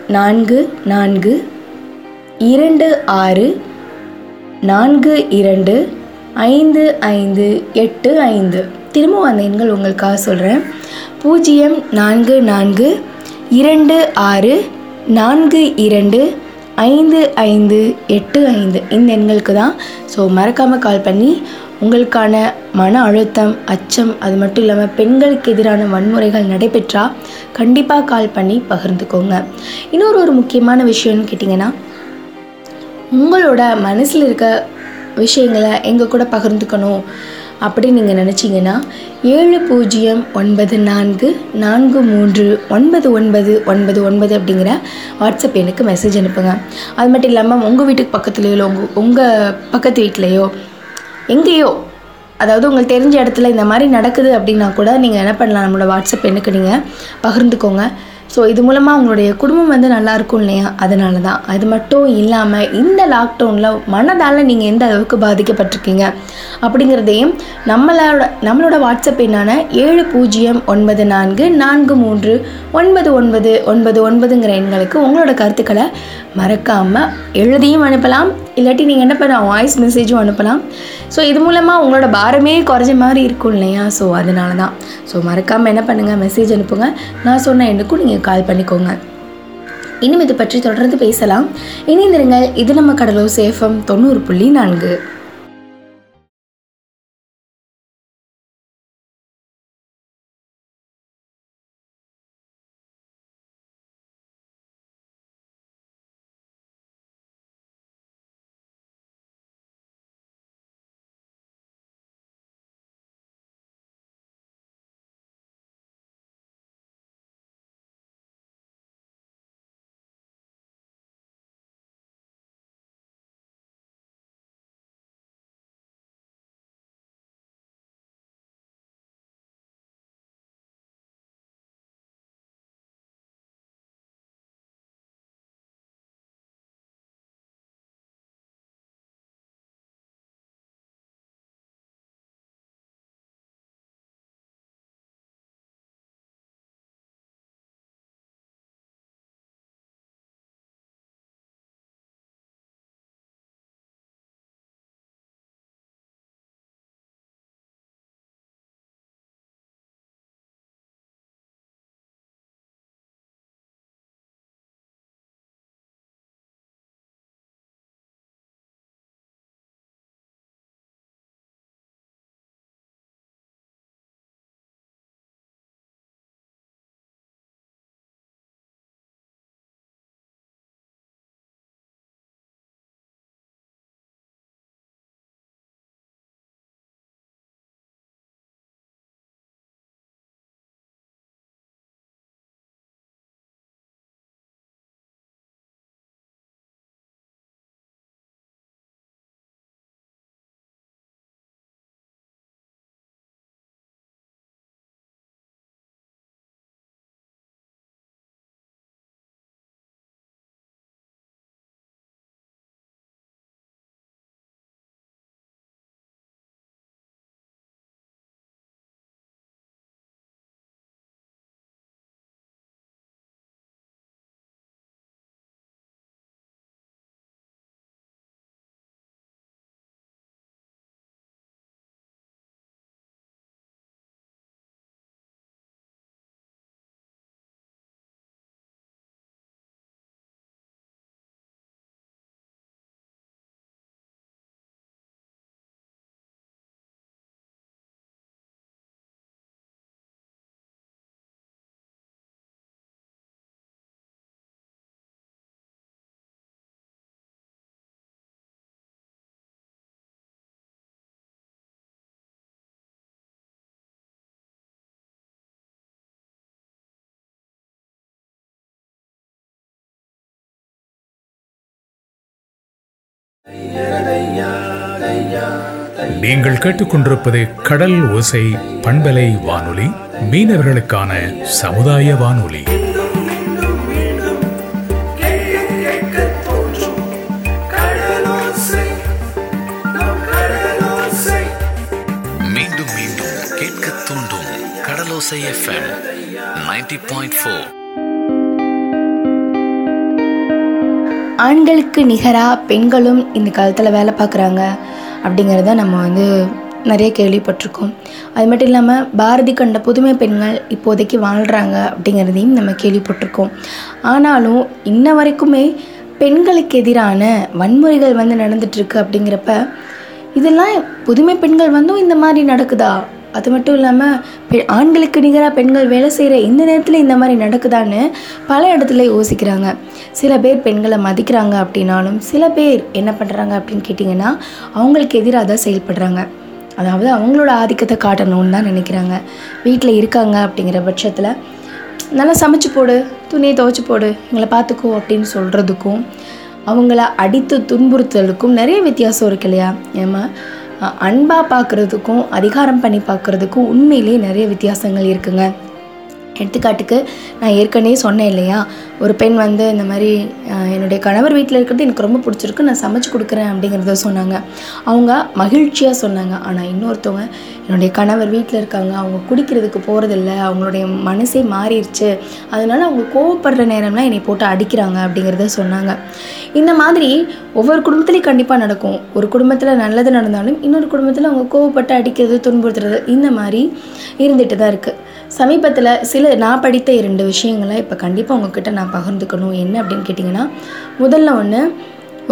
நான்கு நான்கு இரண்டு ஆறு நான்கு இரண்டு ஐந்து ஐந்து எட்டு ஐந்து. திரும்பவும் அந்த எண்கள் உங்களுக்காக சொல்கிறேன் பூஜ்ஜியம் நான்கு நான்கு இரண்டு ஆறு நான்கு இரண்டு ஐந்து ஐந்து எட்டு ஐந்து இந்த எண்களுக்கு தான். ஸோ மறக்காமல் கால் பண்ணி உங்களுக்கான மன அழுத்தம் அச்சம் அது மட்டும் இல்லாமல் பெண்களுக்கு எதிரான வன்முறைகள் நடைபெற்றால் கண்டிப்பாக கால் பண்ணி பகிர்ந்துக்கோங்க. இன்னொரு ஒரு முக்கியமான விஷயம்னு கேட்டிங்கன்னா உங்களோட மனசில் இருக்க விஷயங்களை எங்கள் கூட பகிர்ந்துக்கணும்? அப்படின்னு நீங்கள் நினச்சிங்கன்னா ஏழு பூஜ்ஜியம் ஒன்பது நான்கு நான்கு மூன்று ஒன்பது ஒன்பது ஒன்பது ஒன்பது அப்படிங்கிற வாட்ஸ்அப் எனக்கு மெசேஜ் அனுப்புங்க. அது மட்டும் இல்லாமல் உங்கள் வீட்டுக்கு பக்கத்துலேயோ இல்லை உங்கள் உங்கள் பக்கத்து வீட்லேயோ எங்கேயோ அதாவது உங்களுக்கு தெரிஞ்ச இடத்துல இந்த மாதிரி நடக்குது அப்படின்னா கூட நீங்கள் என்ன பண்ணலாம்? நம்மளோட வாட்ஸ்அப் எனக்கு நீங்கள் பகிர்ந்துக்கோங்க. ஸோ இது மூலமாக அவங்களுடைய குடும்பம் வந்து நல்லா இருக்கும் இல்லையா? அதனால தான் அது மட்டும் இல்லாமல் இந்த லாக்டவுனில் மனதால் நீங்கள் எந்த அளவுக்கு பாதிக்கப்பட்டிருக்கீங்க? அப்படிங்கிறதையும் நம்மளோட நம்மளோட வாட்ஸ்அப் எண்ணான ஏழு பூஜ்ஜியம் ஒன்பது நான்கு நான்கு மூன்று ஒன்பது ஒன்பது ஒன்பது ஒன்பதுங்கிற எண்களுக்கு உங்களோட கருத்துக்களை மறக்காமல் எழுதியும் அனுப்பலாம். இல்லாட்டி நீங்கள் என்ன பண்ணலாம்? வாய்ஸ் மெசேஜும் அனுப்பலாம். ஸோ இது மூலமாக உங்களோட பாரமே குறைஞ்ச மாதிரி இருக்கும் இல்லையா? ஸோ அதனால தான் ஸோ மறக்காமல் என்ன பண்ணுங்கள் மெசேஜ் அனுப்புங்க. நான் சொன்ன எண்ணுக்கும் நீங்கள் கால் பண்ணிக்கோங்க. இன்னும் இதை பற்றி தொடர்ந்து பேசலாம். இணைந்திருங்கள். இது நம்ம கடலூர் சேஃபம் தொண்ணூறு புள்ளி நான்கு. நீங்கள் கேட்டுக்கொண்டிருப்பது கடல் ஓசை பண்பலை வானொலி மீனவர்களுக்கான சமுதாய வானொலி. மீண்டும் மீண்டும் கேட்க தூண்டும் கடலோசை எஃப்எம் 90.4 பாயிண்ட் ஃபோர் ஆண்களுக்கு நிகராக பெண்களும் இந்த காலத்தில் வேலை பார்க்குறாங்க அப்படிங்கிறத நம்ம வந்து நிறைய கேள்விப்பட்டிருக்கோம். அது மட்டும் இல்லாமல் பாரதி கண்ட புதுமை பெண்கள் இப்போதைக்கு வாழ்கிறாங்க அப்படிங்கிறதையும் நம்ம கேள்விப்பட்டிருக்கோம். ஆனாலும் இன்ன வரைக்குமே பெண்களுக்கு எதிரான வன்முறைகள் வந்து நடந்துட்டுருக்கு அப்படிங்கிறப்ப இதெல்லாம் புதுமை பெண்கள் வந்தும் இந்த மாதிரி நடக்குதா? அது மட்டும் இல்லாமல் பெ- ஆண்களுக்கு நிகராக பெண்கள் வேலை செய்கிற இந்த நேரத்தில் இந்த மாதிரி நடக்குதான்னு பல இடத்துல யோசிக்கிறாங்க. சில பேர் பெண்களை மதிக்கிறாங்க அப்படின்னாலும் சில பேர் என்ன பண்ணுறாங்க அப்படின்னு கேட்டிங்கன்னா அவங்களுக்கு எதிராக தான் செயல்படுறாங்க. அதாவது அவங்களோட ஆதிக்கத்தை காட்டணும்னு தான் நினைக்கிறாங்க. வீட்டில் இருக்காங்க அப்படிங்கிற பட்சத்தில் நல்லா சமைச்சு போடு துணியை துவைச்சி போடு எங்களை பார்த்துக்கோ அப்படின்னு சொல்கிறதுக்கும் அவங்கள அடித்து துன்புறுத்தலுக்கும் நிறைய வித்தியாசம் இருக்கு இல்லையா? ஏமா அன்பாக பார்க்குறதுக்கும் அதிகாரம் பண்ணி பார்க்குறதுக்கும் உண்மையிலேயே நிறைய வித்தியாசங்கள் இருக்குங்க. எடுத்துக்காட்டுக்கு நான் ஏற்கனவே சொன்னேன் இல்லையா? ஒரு பெண் வந்து இந்த மாதிரி என்னுடைய கணவர் வீட்டில் இருக்கிறது எனக்கு ரொம்ப பிடிச்சிருக்கு நான் சமைச்சு கொடுக்குறேன் அப்படிங்கிறத சொன்னாங்க. அவங்க மகிழ்ச்சியாக சொன்னாங்க. ஆனால் இன்னொருத்தவங்க என்னுடைய கணவர் வீட்டில் இருக்காங்க அவங்க குடிக்கிறதுக்கு போகிறதில்ல அவங்களுடைய மனசே மாறிடுச்சு அதனால அவங்க கோவப்படுற நேரம்லாம் என்னை போட்டு அடிக்கிறாங்க அப்படிங்கிறத சொன்னாங்க. இந்த மாதிரி ஒவ்வொரு குடும்பத்துலேயும் கண்டிப்பாக நடக்கும். ஒரு குடும்பத்தில் நல்லது நடந்தாலும் இன்னொரு குடும்பத்தில் அவங்க கோவப்பட்டு அடிக்கிறது துன்புறுத்துறது இந்த மாதிரி இருந்துட்டு தான் இருக்குது சமீபத்தில் சில நான் படித்த இரண்டு விஷயங்களை இப்போ கண்டிப்பாக உங்ககிட்ட நான் பகிர்ந்துக்கணும். என்ன அப்படின்னு கேட்டிங்கன்னா முதல்ல ஒன்று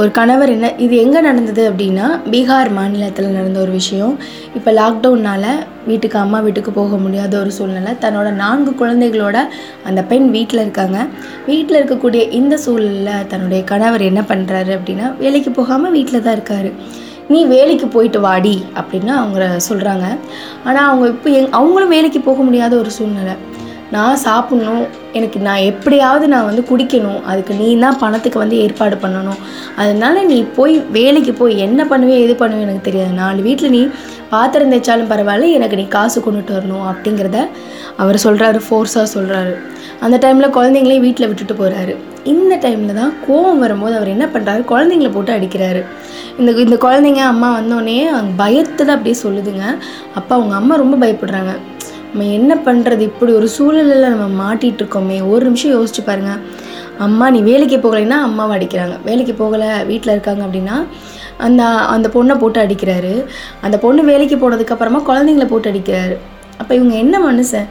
ஒரு கணவர் என்ன இது எங்கே நடந்தது அப்படின்னா பீகார் மாநிலத்தில் நடந்த ஒரு விஷயம். இப்போ லாக்டவுனால் வீட்டுக்கு அம்மா வீட்டுக்கு போக முடியாத ஒரு சூழ்நிலை. தன்னோட நான்கு குழந்தைகளோட அந்த பெண் வீட்டில் இருக்காங்க. வீட்டில் இருக்கக்கூடிய இந்த சூழலில் தன்னுடைய கணவர் என்ன பண்ணுறாரு அப்படின்னா வேலைக்கு போகாமல் வீட்டில் தான் இருக்காரு. நீ வேலைக்கு போயிட்டு வாடி அப்படின்னு அவங்க சொல்கிறாங்க ஆனால் அவங்க இப்போ எங் அவங்களும் வேலைக்கு போக முடியாத ஒரு சூழ்நிலை. நான் சாப்பிட்ணும் எனக்கு நான் எப்படியாவது நான் வந்து குடிக்கணும் அதுக்கு நீ தான் பணத்துக்கு வந்து ஏற்பாடு பண்ணணும். அதனால நீ போய் வேலைக்கு போய் என்ன பண்ணுவே எது பண்ணுவே எனக்கு தெரியாது. நாலு வீட்டில் நீ பாத்திரம் தேய்ச்சாலும் பரவாயில்ல எனக்கு நீ காசு கொண்டுட்டு வரணும் அப்படிங்கிறத அவர் சொல்கிறாரு ஃபோர்ஸாக சொல்கிறாரு அந்த டைமில் குழந்தைங்களையும் வீட்டில் விட்டுட்டு போகிறாரு இந்த டைமில் தான் கோவம் வரும்போது அவர் என்ன பண்ணுறாரு குழந்தைங்கள போட்டு அடிக்கிறாரு. இந்த இந்த குழந்தைங்க அம்மா வந்தோடனே பயத்தில் அப்படியே சொல்லுதுங்க. அப்பா அவங்க அம்மா ரொம்ப பயப்படுறாங்க. நம்ம என்ன பண்ணுறது இப்படி ஒரு சூழலில் நம்ம மாட்டிகிட்டு இருக்கோமே. ஒரு நிமிஷம் யோசிச்சு பாருங்க. அம்மா நீ வேலைக்கு போகலைன்னா அம்மாவை அடிக்கிறாங்க. வேலைக்கு போகலை வீட்டில் இருக்காங்க அப்படின்னா அந்த அந்த பொண்ணை போட்டு அடிக்கிறாரு. அந்த பொண்ணு வேலைக்கு போனதுக்கப்புறமா குழந்தைங்கள போட்டு அடிக்கிறாரு. அப்போ இவங்க என்ன மனுஷன்?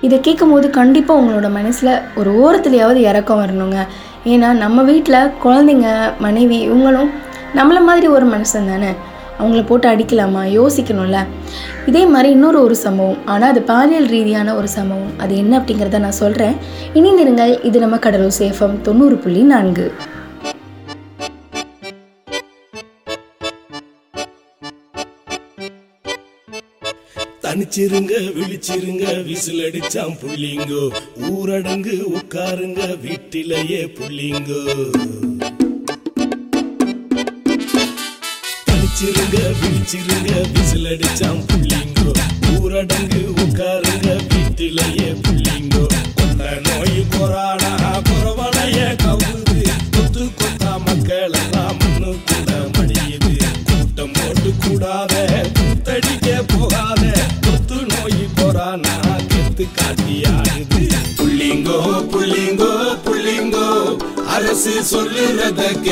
இதை கேட்கும்போது கண்டிப்பாக உங்களோட மனசில் ஒரு ஓரத்துலையாவது இறக்கம் வரணுங்க. ஏன்னா நம்ம வீட்டில் குழந்தைங்க மனைவி இவங்களும் நம்மள மாதிரி ஒரு மனுஷன் தானே. அவங்கள போட்டு அடிக்கலாமா? யோசிக்கணும்ல. இதே மாதிரி இன்னொரு ஒரு சம்பவம். ஆனால் அது பாலியல் ரீதியான ஒரு சம்பவம். அது என்ன அப்படிங்கிறத நான் சொல்கிறேன் இணைந்திருங்கள் இது நம்ம கடலூர் சேஃபம் தொண்ணூறு புள்ளி நான்கு. தனிச்சிருங்க விழிச்சிருங்க விசில் அடிச்சாம் புள்ளிங்கோ. ஊரடங்கு உட்காருங்க வீட்டிலேயே புள்ளிங்கோ. தனிச்சிருங்க விழிச்சிருங்க விசில் அடிச்சாம் புள்ளிங்கோ. ஊரடங்கு உட்காருங்க வீட்டிலேயே புள்ளிங்கோ. கொண்ட நோய் கொரானா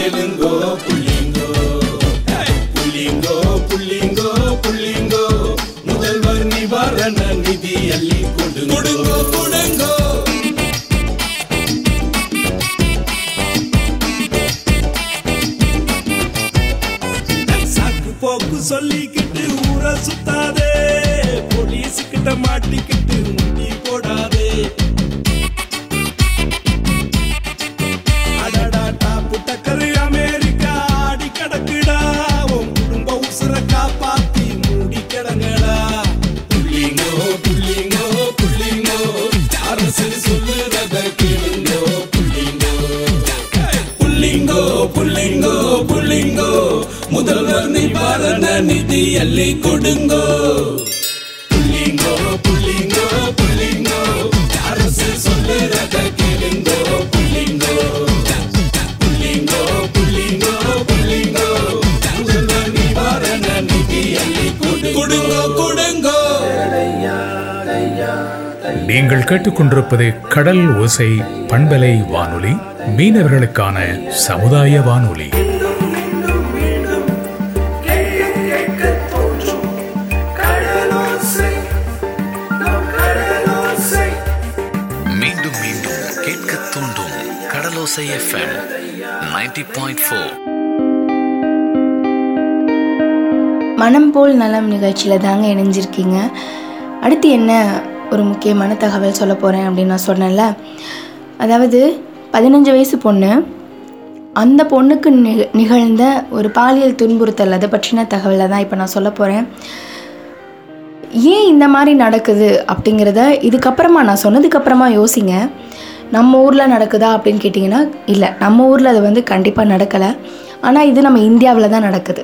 சொல்லுறத கேளுங்கோ கேட்டுக்கொண்டிருப்பது கடல் ஓசை பண்பலை வானொலி மீனவர்களுக்கான சமுதாய வானொலி. மீண்டும் மீண்டும் கேட்க தூண்டும் கடலோசை எஃப்எம் 90.4 பாயிண்ட் ஃபோர் மனம் போல் நலம் நிகழ்ச்சியில் தாங்க இணைஞ்சிருக்கீங்க. அடுத்து என்ன? ஒரு முக்கியமான தகவல் சொல்ல போகிறேன் அப்படின்னு நான் சொன்னேன்ல. அதாவது பதினஞ்சு வயசு பொண்ணு அந்த பொண்ணுக்கு நிக நிகழ்ந்த ஒரு பாலியல் துன்புறுத்தல் அதை பற்றின தகவலை தான் இப்போ நான் சொல்ல போகிறேன் ஏன் இந்த மாதிரி நடக்குது அப்படிங்கிறத இதுக்கப்புறமா நான் சொன்னதுக்கப்புறமா யோசிங்க. நம்ம ஊரில் நடக்குதா அப்படின்னு கேட்டிங்கன்னா இல்லை. நம்ம ஊரில் அது வந்து கண்டிப்பாக நடக்கலை. ஆனால் இது நம்ம இந்தியாவில் தான் நடக்குது.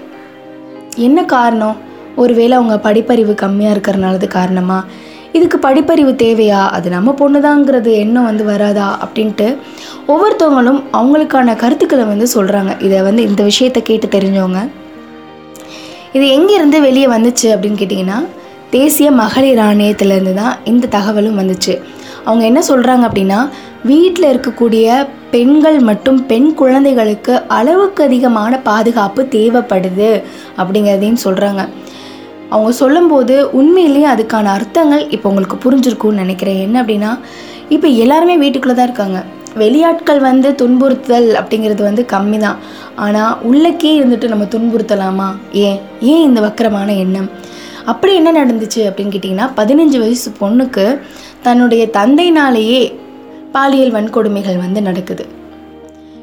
என்ன காரணம்? ஒருவேளை அவங்க படிப்பறிவு கம்மியாக இருக்கிறனாலது காரணமாக இதுக்கு படிப்பறிவு தேவையா? அது நம்ம பொண்ணுதாங்கிறது எண்ணம் வந்து வராதா? அப்படின்ட்டு ஒவ்வொருத்தவங்களும் அவங்களுக்கான கருத்துக்களை வந்து சொல்கிறாங்க இதை வந்து இந்த விஷயத்தை கேட்டு தெரிஞ்சவங்க. இது எங்கேருந்து வெளியே வந்துச்சு அப்படின்னு கேட்டிங்கன்னா தேசிய மகளிர் ஆணையத்திலேருந்து தான் இந்த தகவலும் வந்துச்சு. அவங்க என்ன சொல்கிறாங்க அப்படின்னா வீட்டில் இருக்கக்கூடிய பெண்கள் மற்றும் பெண் குழந்தைகளுக்கு அளவுக்கு அதிகமான பாதுகாப்பு தேவைப்படுது அப்படிங்கிறதையும் சொல்கிறாங்க அவங்க சொல்லும்போது உண்மையிலேயே அதுக்கான அர்த்தங்கள் இப்போ உங்களுக்கு புரிஞ்சிருக்கும்னு நினைக்கிறேன். என்ன அப்படின்னா இப்போ எல்லாருமே வீட்டுக்குள்ளே தான் இருக்காங்க. வெளியாட்கள் வந்து துன்புறுத்தல் அப்படிங்கிறது வந்து கம்மி தான் ஆனால் உள்ளக்கே இருந்துட்டு நம்ம துன்புறுத்தலாமா? ஏன்? ஏன் இந்த வக்கரமான எண்ணம்? அப்படி என்ன நடந்துச்சு அப்படின்னு கேட்டிங்கன்னா பதினஞ்சு வயசு பொண்ணுக்கு தன்னுடைய தந்தையினாலேயே பாலியல் வன்கொடுமைகள் வந்து நடக்குது.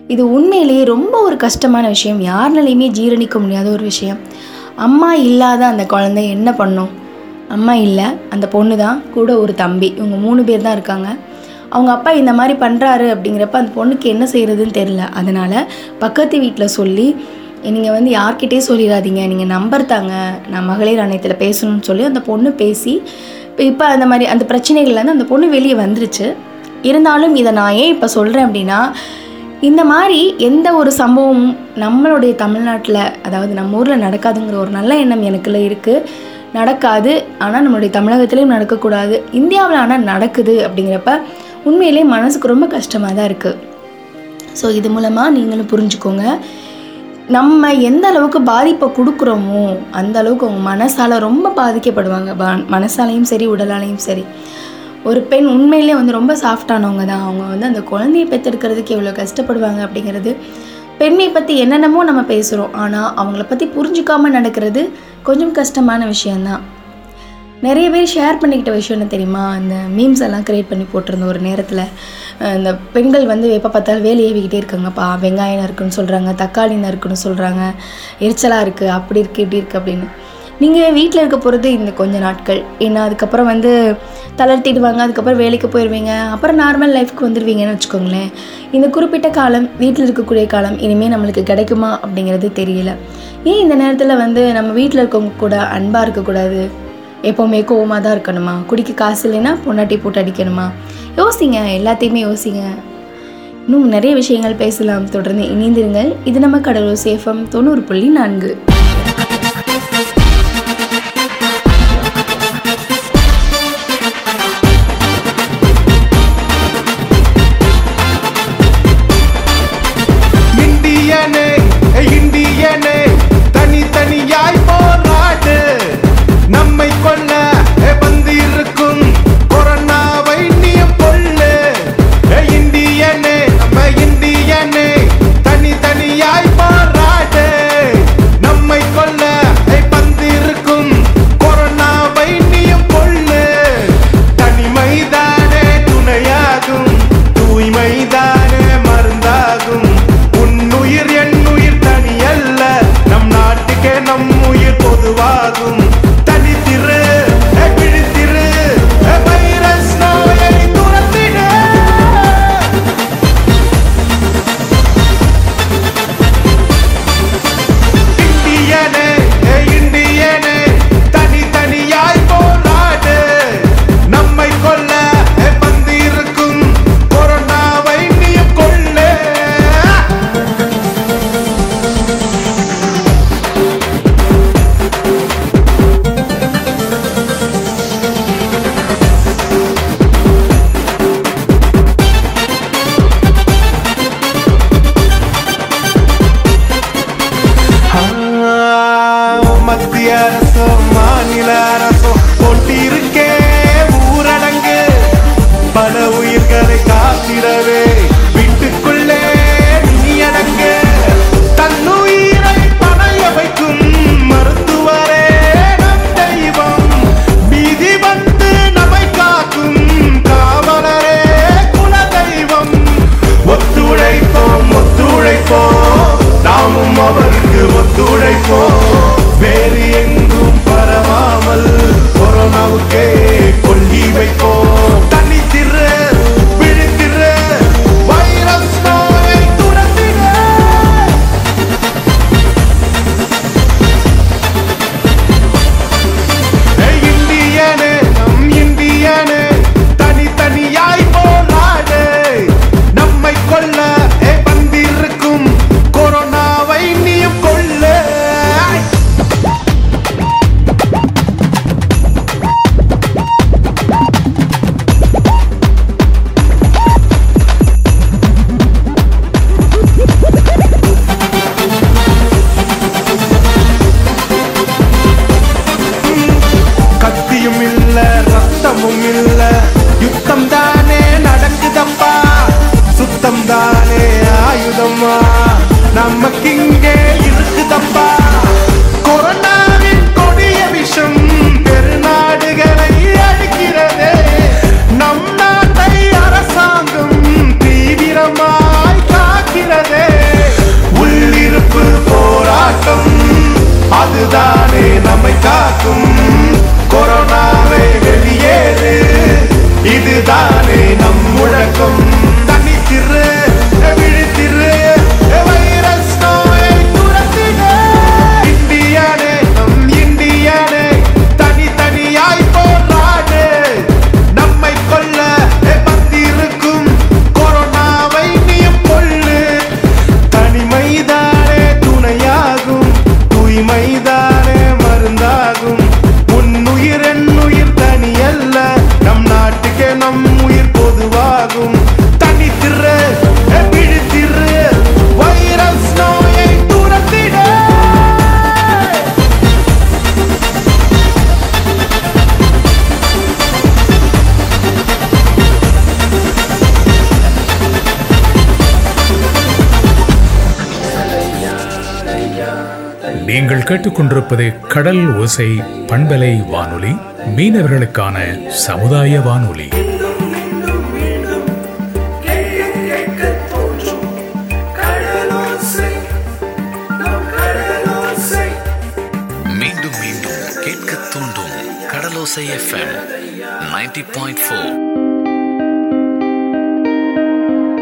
இது உண்மையிலேயே ரொம்ப ஒரு கஷ்டமான விஷயம். யாருனாலையுமே ஜீரணிக்க முடியாத ஒரு விஷயம். அம்மா இல்லாத அந்த குழந்தை என்ன பண்ணும்? அம்மா இல்லை அந்த பொண்ணு தான் கூட ஒரு தம்பி. இவங்க மூணு பேர் தான் இருக்காங்க. அவங்க அப்பா இந்த மாதிரி பண்ணுறாரு அப்படிங்கிறப்ப அந்த பொண்ணுக்கு என்ன செய்கிறதுன்னு தெரில அதனால் பக்கத்து வீட்டில் சொல்லி நீங்கள் வந்து யார்கிட்டே சொல்லிடாதீங்க. நீங்கள் நம்பர் தாங்க. நான் மகளிர் ஆணையத்தில் பேசணும்னு சொல்லி அந்த பொண்ணு பேசி இப்போ அந்த மாதிரி அந்த பிரச்சனைகள்லேருந்து அந்த பொண்ணு வெளியே வந்துருச்சு. இருந்தாலும் இதை நான் ஏன் இப்போ சொல்கிறேன் அப்படின்னா இந்த மாதிரி எந்த ஒரு சம்பவமும் நம்மளுடைய தமிழ்நாட்டில் அதாவது நம்ம ஊரில் நடக்காதுங்கிற ஒரு நல்ல எண்ணம் எனக்குள்ள இருக்குது நடக்காது. ஆனால் நம்மளுடைய தமிழகத்திலையும் நடக்கக்கூடாது. இந்தியாவில் ஆனால் நடக்குது அப்படிங்கிறப்ப உண்மையிலே மனசுக்கு ரொம்ப கஷ்டமாக தான் இருக்குது ஸோ இது மூலமாக நீங்களும் புரிஞ்சுக்கோங்க. நம்ம எந்த அளவுக்கு பாதிப்பை கொடுக்குறோமோ அந்த அளவுக்கு அவங்க மனசால் ரொம்ப பாதிக்கப்படுவாங்க. மனசாலையும் சரி உடலாலையும் சரி. ஒரு பெண் உண்மையிலே வந்து ரொம்ப சாஃப்டானவங்க தான். அவங்க வந்து அந்த குழந்தையை பெற்றெடுக்கிறதுக்கு எவ்வளோ கஷ்டப்படுவாங்க அப்படிங்கிறது பெண்மை பற்றி என்னென்னமோ நம்ம பேசுகிறோம் ஆனால் அவங்கள பற்றி புரிஞ்சுக்காம நடக்கிறது கொஞ்சம் கஷ்டமான விஷயந்தான் நிறைய பேர் ஷேர் பண்ணிக்கிட்ட விஷயம் என்ன தெரியுமா? அந்த மீம்ஸ் எல்லாம் க்ரியேட் பண்ணி போட்டிருந்த ஒரு நேரத்தில் இந்த பெண்கள் வந்து எப்போ பார்த்தாலும் வேலை ஏவிக்கிட்டே இருக்காங்கப்பா வெங்காயம் நறுக்குன்னு சொல்கிறாங்க தக்காளி நறுக்குன்னு சொல்கிறாங்க எரிச்சலாக இருக்குது அப்படி இருக்குது இப்படி இருக்குது அப்படின்னு. நீங்கள் வீட்டில் இருக்க போகிறது இந்த கொஞ்சம் நாட்கள். ஏன்னா அதுக்கப்புறம் வந்து தளர்த்திடுவாங்க அதுக்கப்புறம் வேலைக்கு போயிடுவீங்க அப்புறம் நார்மல் லைஃப்க்கு வந்துடுவீங்கன்னு வச்சுக்கோங்களேன். இந்த குறிப்பிட்ட காலம் வீட்டில் இருக்கக்கூடிய காலம் இனிமேல் நம்மளுக்கு கிடைக்குமா அப்படிங்கிறது தெரியல. ஏன் இந்த நேரத்தில் வந்து நம்ம வீட்டில் இருக்கவங்க கூட அன்பாக இருக்கக்கூடாது? எப்போவுமே கோவமாக தான் இருக்கணுமா? குடிக்க காசு இல்லைன்னா பொண்டாட்டி போட்டு அடிக்கணுமா? யோசிங்க எல்லாத்தையுமே யோசிங்க. இன்னும் நிறைய விஷயங்கள் பேசலாம். தொடர்ந்து இணைந்திருங்கள். இது நம்ம கடலூர் சேஃபம் தொண்ணூறு புள்ளி நான்கு. நீங்கள் கேட்டுக்கொண்டிருப்பது கடல் ஓசை பண்பலை வானொலி மீனவர்களுக்கான சமுதாய வானொலி. மீண்டும் மீண்டும் கேட்க தூண்டும் கடலோசை எஃப்எம் 90.4 பாயிண்ட் ஃபோர்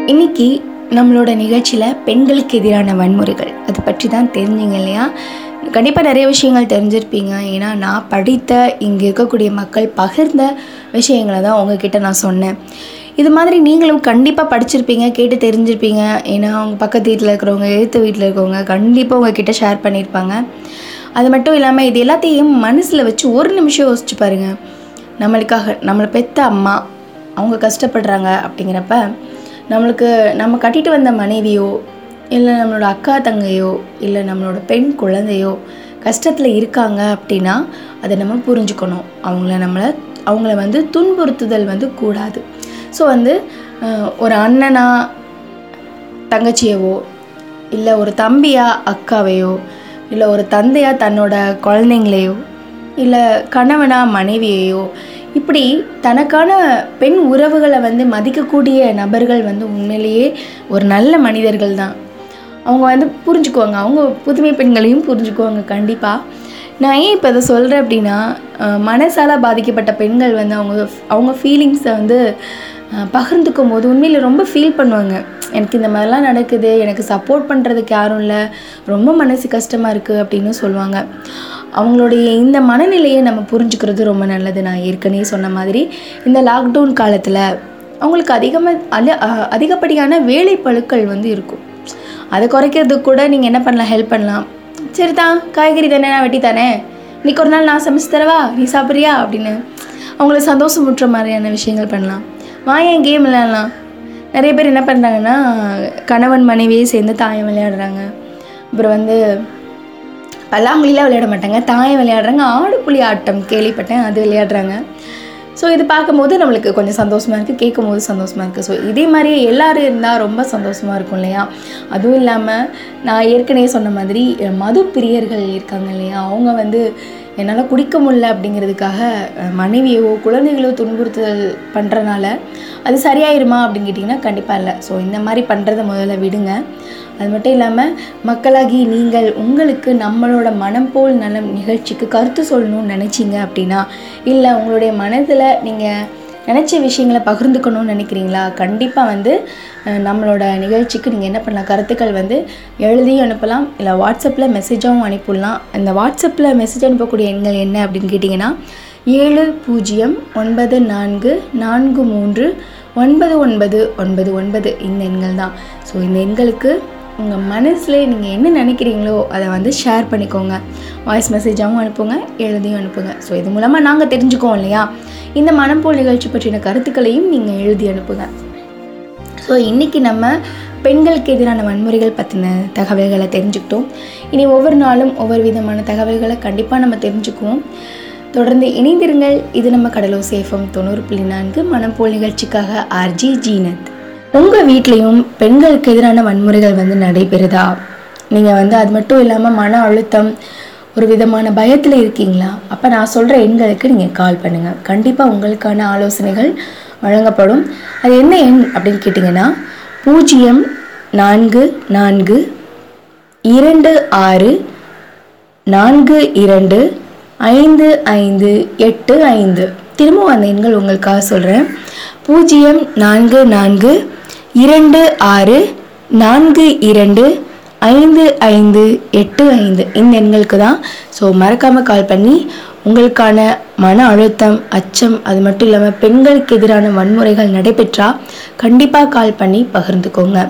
இன்னைக்கு நம்மளோட நிகழ்ச்சியில் பெண்களுக்கு எதிரான வன்முறைகள் அது பற்றி தான் தெரிஞ்சுங்க இல்லையா? கண்டிப்பாக நிறைய விஷயங்கள் தெரிஞ்சிருப்பீங்க. ஏன்னா நான் படித்த இங்கே இருக்கக்கூடிய மக்கள் பகிர்ந்த விஷயங்களை தான் உங்ககிட்ட நான் சொன்னேன். இது மாதிரி நீங்களும் கண்டிப்பாக படிச்சிருப்பீங்க கேட்டு தெரிஞ்சிருப்பீங்க. ஏன்னா அவங்க பக்கத்து வீட்டில் இருக்கிறவங்க எழுத்து வீட்டில் இருக்கிறவங்க கண்டிப்பாக உங்ககிட்ட ஷேர் பண்ணியிருப்பாங்க. அது மட்டும் இல்லாமல் இது எல்லாத்தையும் மனசில் வச்சு ஒரு நிமிஷம் யோசிச்சு பாருங்க. நம்மளுக்காக நம்மளை பெத்த அம்மா அவங்க கஷ்டப்படுறாங்க அப்படிங்கிறப்ப நம்மளுக்கு நம்ம கட்டிட்டு வந்த மனைவியோ இல்லை நம்மளோட அக்கா தங்கையோ இல்லை நம்மளோட பெண் குழந்தையோ கஷ்டத்தில் இருக்காங்க அப்படின்னா அதை நம்ம புரிஞ்சுக்கணும். அவங்கள நம்மளை அவங்கள வந்து துன்புறுத்துதல் வந்து கூடாது. ஸோ வந்து ஒரு அண்ணனா தங்கச்சியவோ இல்லை ஒரு தம்பியா அக்காவையோ இல்லை ஒரு தந்தையா தன்னோட குழந்தைங்களையோ இல்லை கணவனா மனைவியையோ இப்படி தனக்கான பெண் உறவுகளை வந்து மதிக்கக்கூடிய நபர்கள் வந்து உண்மையிலேயே ஒரு நல்ல மனிதர்கள் தான். அவங்க வந்து புரிஞ்சுக்குவாங்க. அவங்க புதுமை பெண்களையும் புரிஞ்சுக்குவாங்க கண்டிப்பாக நான் ஏன் இப்போ இதை சொல்கிறேன் அப்படின்னா மனசால் பாதிக்கப்பட்ட பெண்கள் வந்து அவங்க அவங்க ஃபீலிங்ஸை வந்து பகிர்ந்துக்கும் போது உண்மையில் ரொம்ப ஃபீல் பண்ணுவாங்க. எனக்கு இந்த மாதிரிலாம் நடக்குது எனக்கு சப்போர்ட் பண்ணுறதுக்கு யாரும் இல்லை ரொம்ப மனசு கஷ்டமாக இருக்குது அப்படின்னு சொல்லுவாங்க. அவங்களுடைய இந்த மனநிலையை நம்ம புரிஞ்சுக்கிறது ரொம்ப நல்லது. நான் ஏற்கனவே சொன்ன மாதிரி இந்த லாக்டவுன் காலத்தில் அவங்களுக்கு அதிகமாக அதிகப்படியான வேலை பழுக்கள் வந்து இருக்கும். அதை குறைக்கிறதுக்கு கூட நீங்கள் என்ன பண்ணலாம்? ஹெல்ப் பண்ணலாம். சரி தான் காய்கறி தானே நான் வெட்டி தானே இன்னைக்கு ஒரு நாள் நான் சமைச்சு தரவா? நீ சாப்பிட்றியா? அப்படின்னு. அவங்கள சந்தோஷமுற்ற மாதிரியான விஷயங்கள் பண்ணலாம். வாயன் கேம் விளையாடலாம்? நிறைய பேர் என்ன பண்ணுறாங்கன்னா கணவன் மனைவியே சேர்ந்து தாயம் விளையாடுறாங்க. அப்புறம் வந்து பல்லாங்குழிலாம் விளையாட மாட்டாங்க. தாயம் விளையாடுறாங்க. ஆடு புலி ஆட்டம் கேள்விப்பட்டேன். அது விளையாடுறாங்க. ஸோ இது பார்க்கும்போது நம்மளுக்கு கொஞ்சம் சந்தோஷமாக இருக்குது கேட்கும் போது சந்தோஷமாக இருக்குது ஸோ இதே மாதிரியே எல்லாரும் இருந்தால் ரொம்ப சந்தோஷமாக இருக்கும் இல்லையா? அதுவும் இல்லாமல் நான் ஏற்கனவே சொன்ன மாதிரி மது பிரியர்கள் இருக்காங்க இல்லையா? அவங்க வந்து என்னால் குடிக்க முடியல அப்படிங்கிறதுக்காக மனைவியோ குழந்தைகளோ துன்புறுத்தல் பண்ணுறனால அது சரியாயிருமா அப்படின்னு கேட்டிங்கன்னா கண்டிப்பாக இல்லை. ஸோ இந்த மாதிரி பண்ணுறத முதல்ல விடுங்க. அது மட்டும் இல்லாமல் மக்களாகி நீங்கள் உங்களுக்கு நம்மளோட மனம் போல் நலம் நிகழ்ச்சிக்கு கருத்து சொல்லணும்னு நினச்சிங்க அப்படின்னா இல்லை உங்களுடைய மனதில் நீங்கள் நினச்ச விஷயங்களை பகிர்ந்துக்கணும்னு நினைக்கிறீங்களா? கண்டிப்பாக வந்து நம்மளோட நிகழ்ச்சிக்கு நீங்கள் என்ன பண்ணலாம்? கருத்துக்கள் வந்து எழுதியும் அனுப்பலாம். இல்லை வாட்ஸ்அப்பில் மெசேஜாகவும் அனுப்பிடலாம். அந்த வாட்ஸ்அப்பில் மெசேஜ் அனுப்பக்கூடிய எண்கள் என்ன அப்படின்னு கேட்டிங்கன்னா ஏழு பூஜ்ஜியம் ஒன்பது நான்கு நான்கு மூன்று ஒன்பது ஒன்பது ஒன்பது ஒன்பது இந்த எண்கள் தான். ஸோ இந்த எண்களுக்கு உங்கள் மனசில் நீங்கள் என்ன நினைக்கிறீங்களோ அதை வந்து ஷேர் பண்ணிக்கோங்க. வாய்ஸ் மெசேஜாகவும் அனுப்புங்க எழுதியும் அனுப்புங்க. ஸோ இது மூலமாக நாங்கள் தெரிஞ்சுக்குவோம் இல்லையா? இந்த மனம்போல் நிகழ்ச்சி பற்றின கருத்துக்களையும் நீங்கள் எழுதி அனுப்புங்க. ஸோ இன்றைக்கி நம்ம பெண்களுக்கு எதிரான வன்முறைகள் பற்றின தகவல்களை தெரிஞ்சுக்கிட்டோம். இனி ஒவ்வொரு நாளும் ஒவ்வொரு விதமான தகவல்களை கண்டிப்பாக நம்ம தெரிஞ்சுக்குவோம். தொடர்ந்து இணைந்திருங்கள். இது நம்ம கடலோ சேஃபம் தொண்ணூறு புள்ளி நான்கு மனப்போல் நிகழ்ச்சிக்காக ஆர்ஜி ஜீனத். உங்கள் வீட்லேயும் பெண்களுக்கு எதிரான வன்முறைகள் வந்து நடைபெறுதா? நீங்கள் வந்து அது மட்டும் இல்லாமல் மன அழுத்தம் ஒரு விதமான பயத்தில் இருக்கீங்களா? அப்போ நான் சொல்கிற எண்களுக்கு நீங்கள் கால் பண்ணுங்கள் கண்டிப்பாக உங்களுக்கான ஆலோசனைகள் வழங்கப்படும். அது என்ன எண் அப்படின்னு கேட்டிங்கன்னா பூஜ்ஜியம் நான்கு நான்கு இரண்டு ஆறு நான்கு இரண்டு ஐந்து ஐந்து எட்டு ஐந்து. திரும்பவும் அந்த எண்கள் உங்களுக்காக சொல்கிறேன் பூஜ்ஜியம் நான்கு நான்கு இரண்டு ஆறு நான்கு இரண்டு ஐந்து ஐந்து எட்டு ஐந்து இந்த எண்களுக்கு தான். ஸோ மறக்காமல் கால் பண்ணி உங்களுக்கான மன அழுத்தம் அச்சம் அது மட்டும் இல்லாமல் பெண்களுக்கு எதிரான வன்முறைகள் நடைபெற்றால் கண்டிப்பாக கால் பண்ணி பகிர்ந்துக்கோங்க.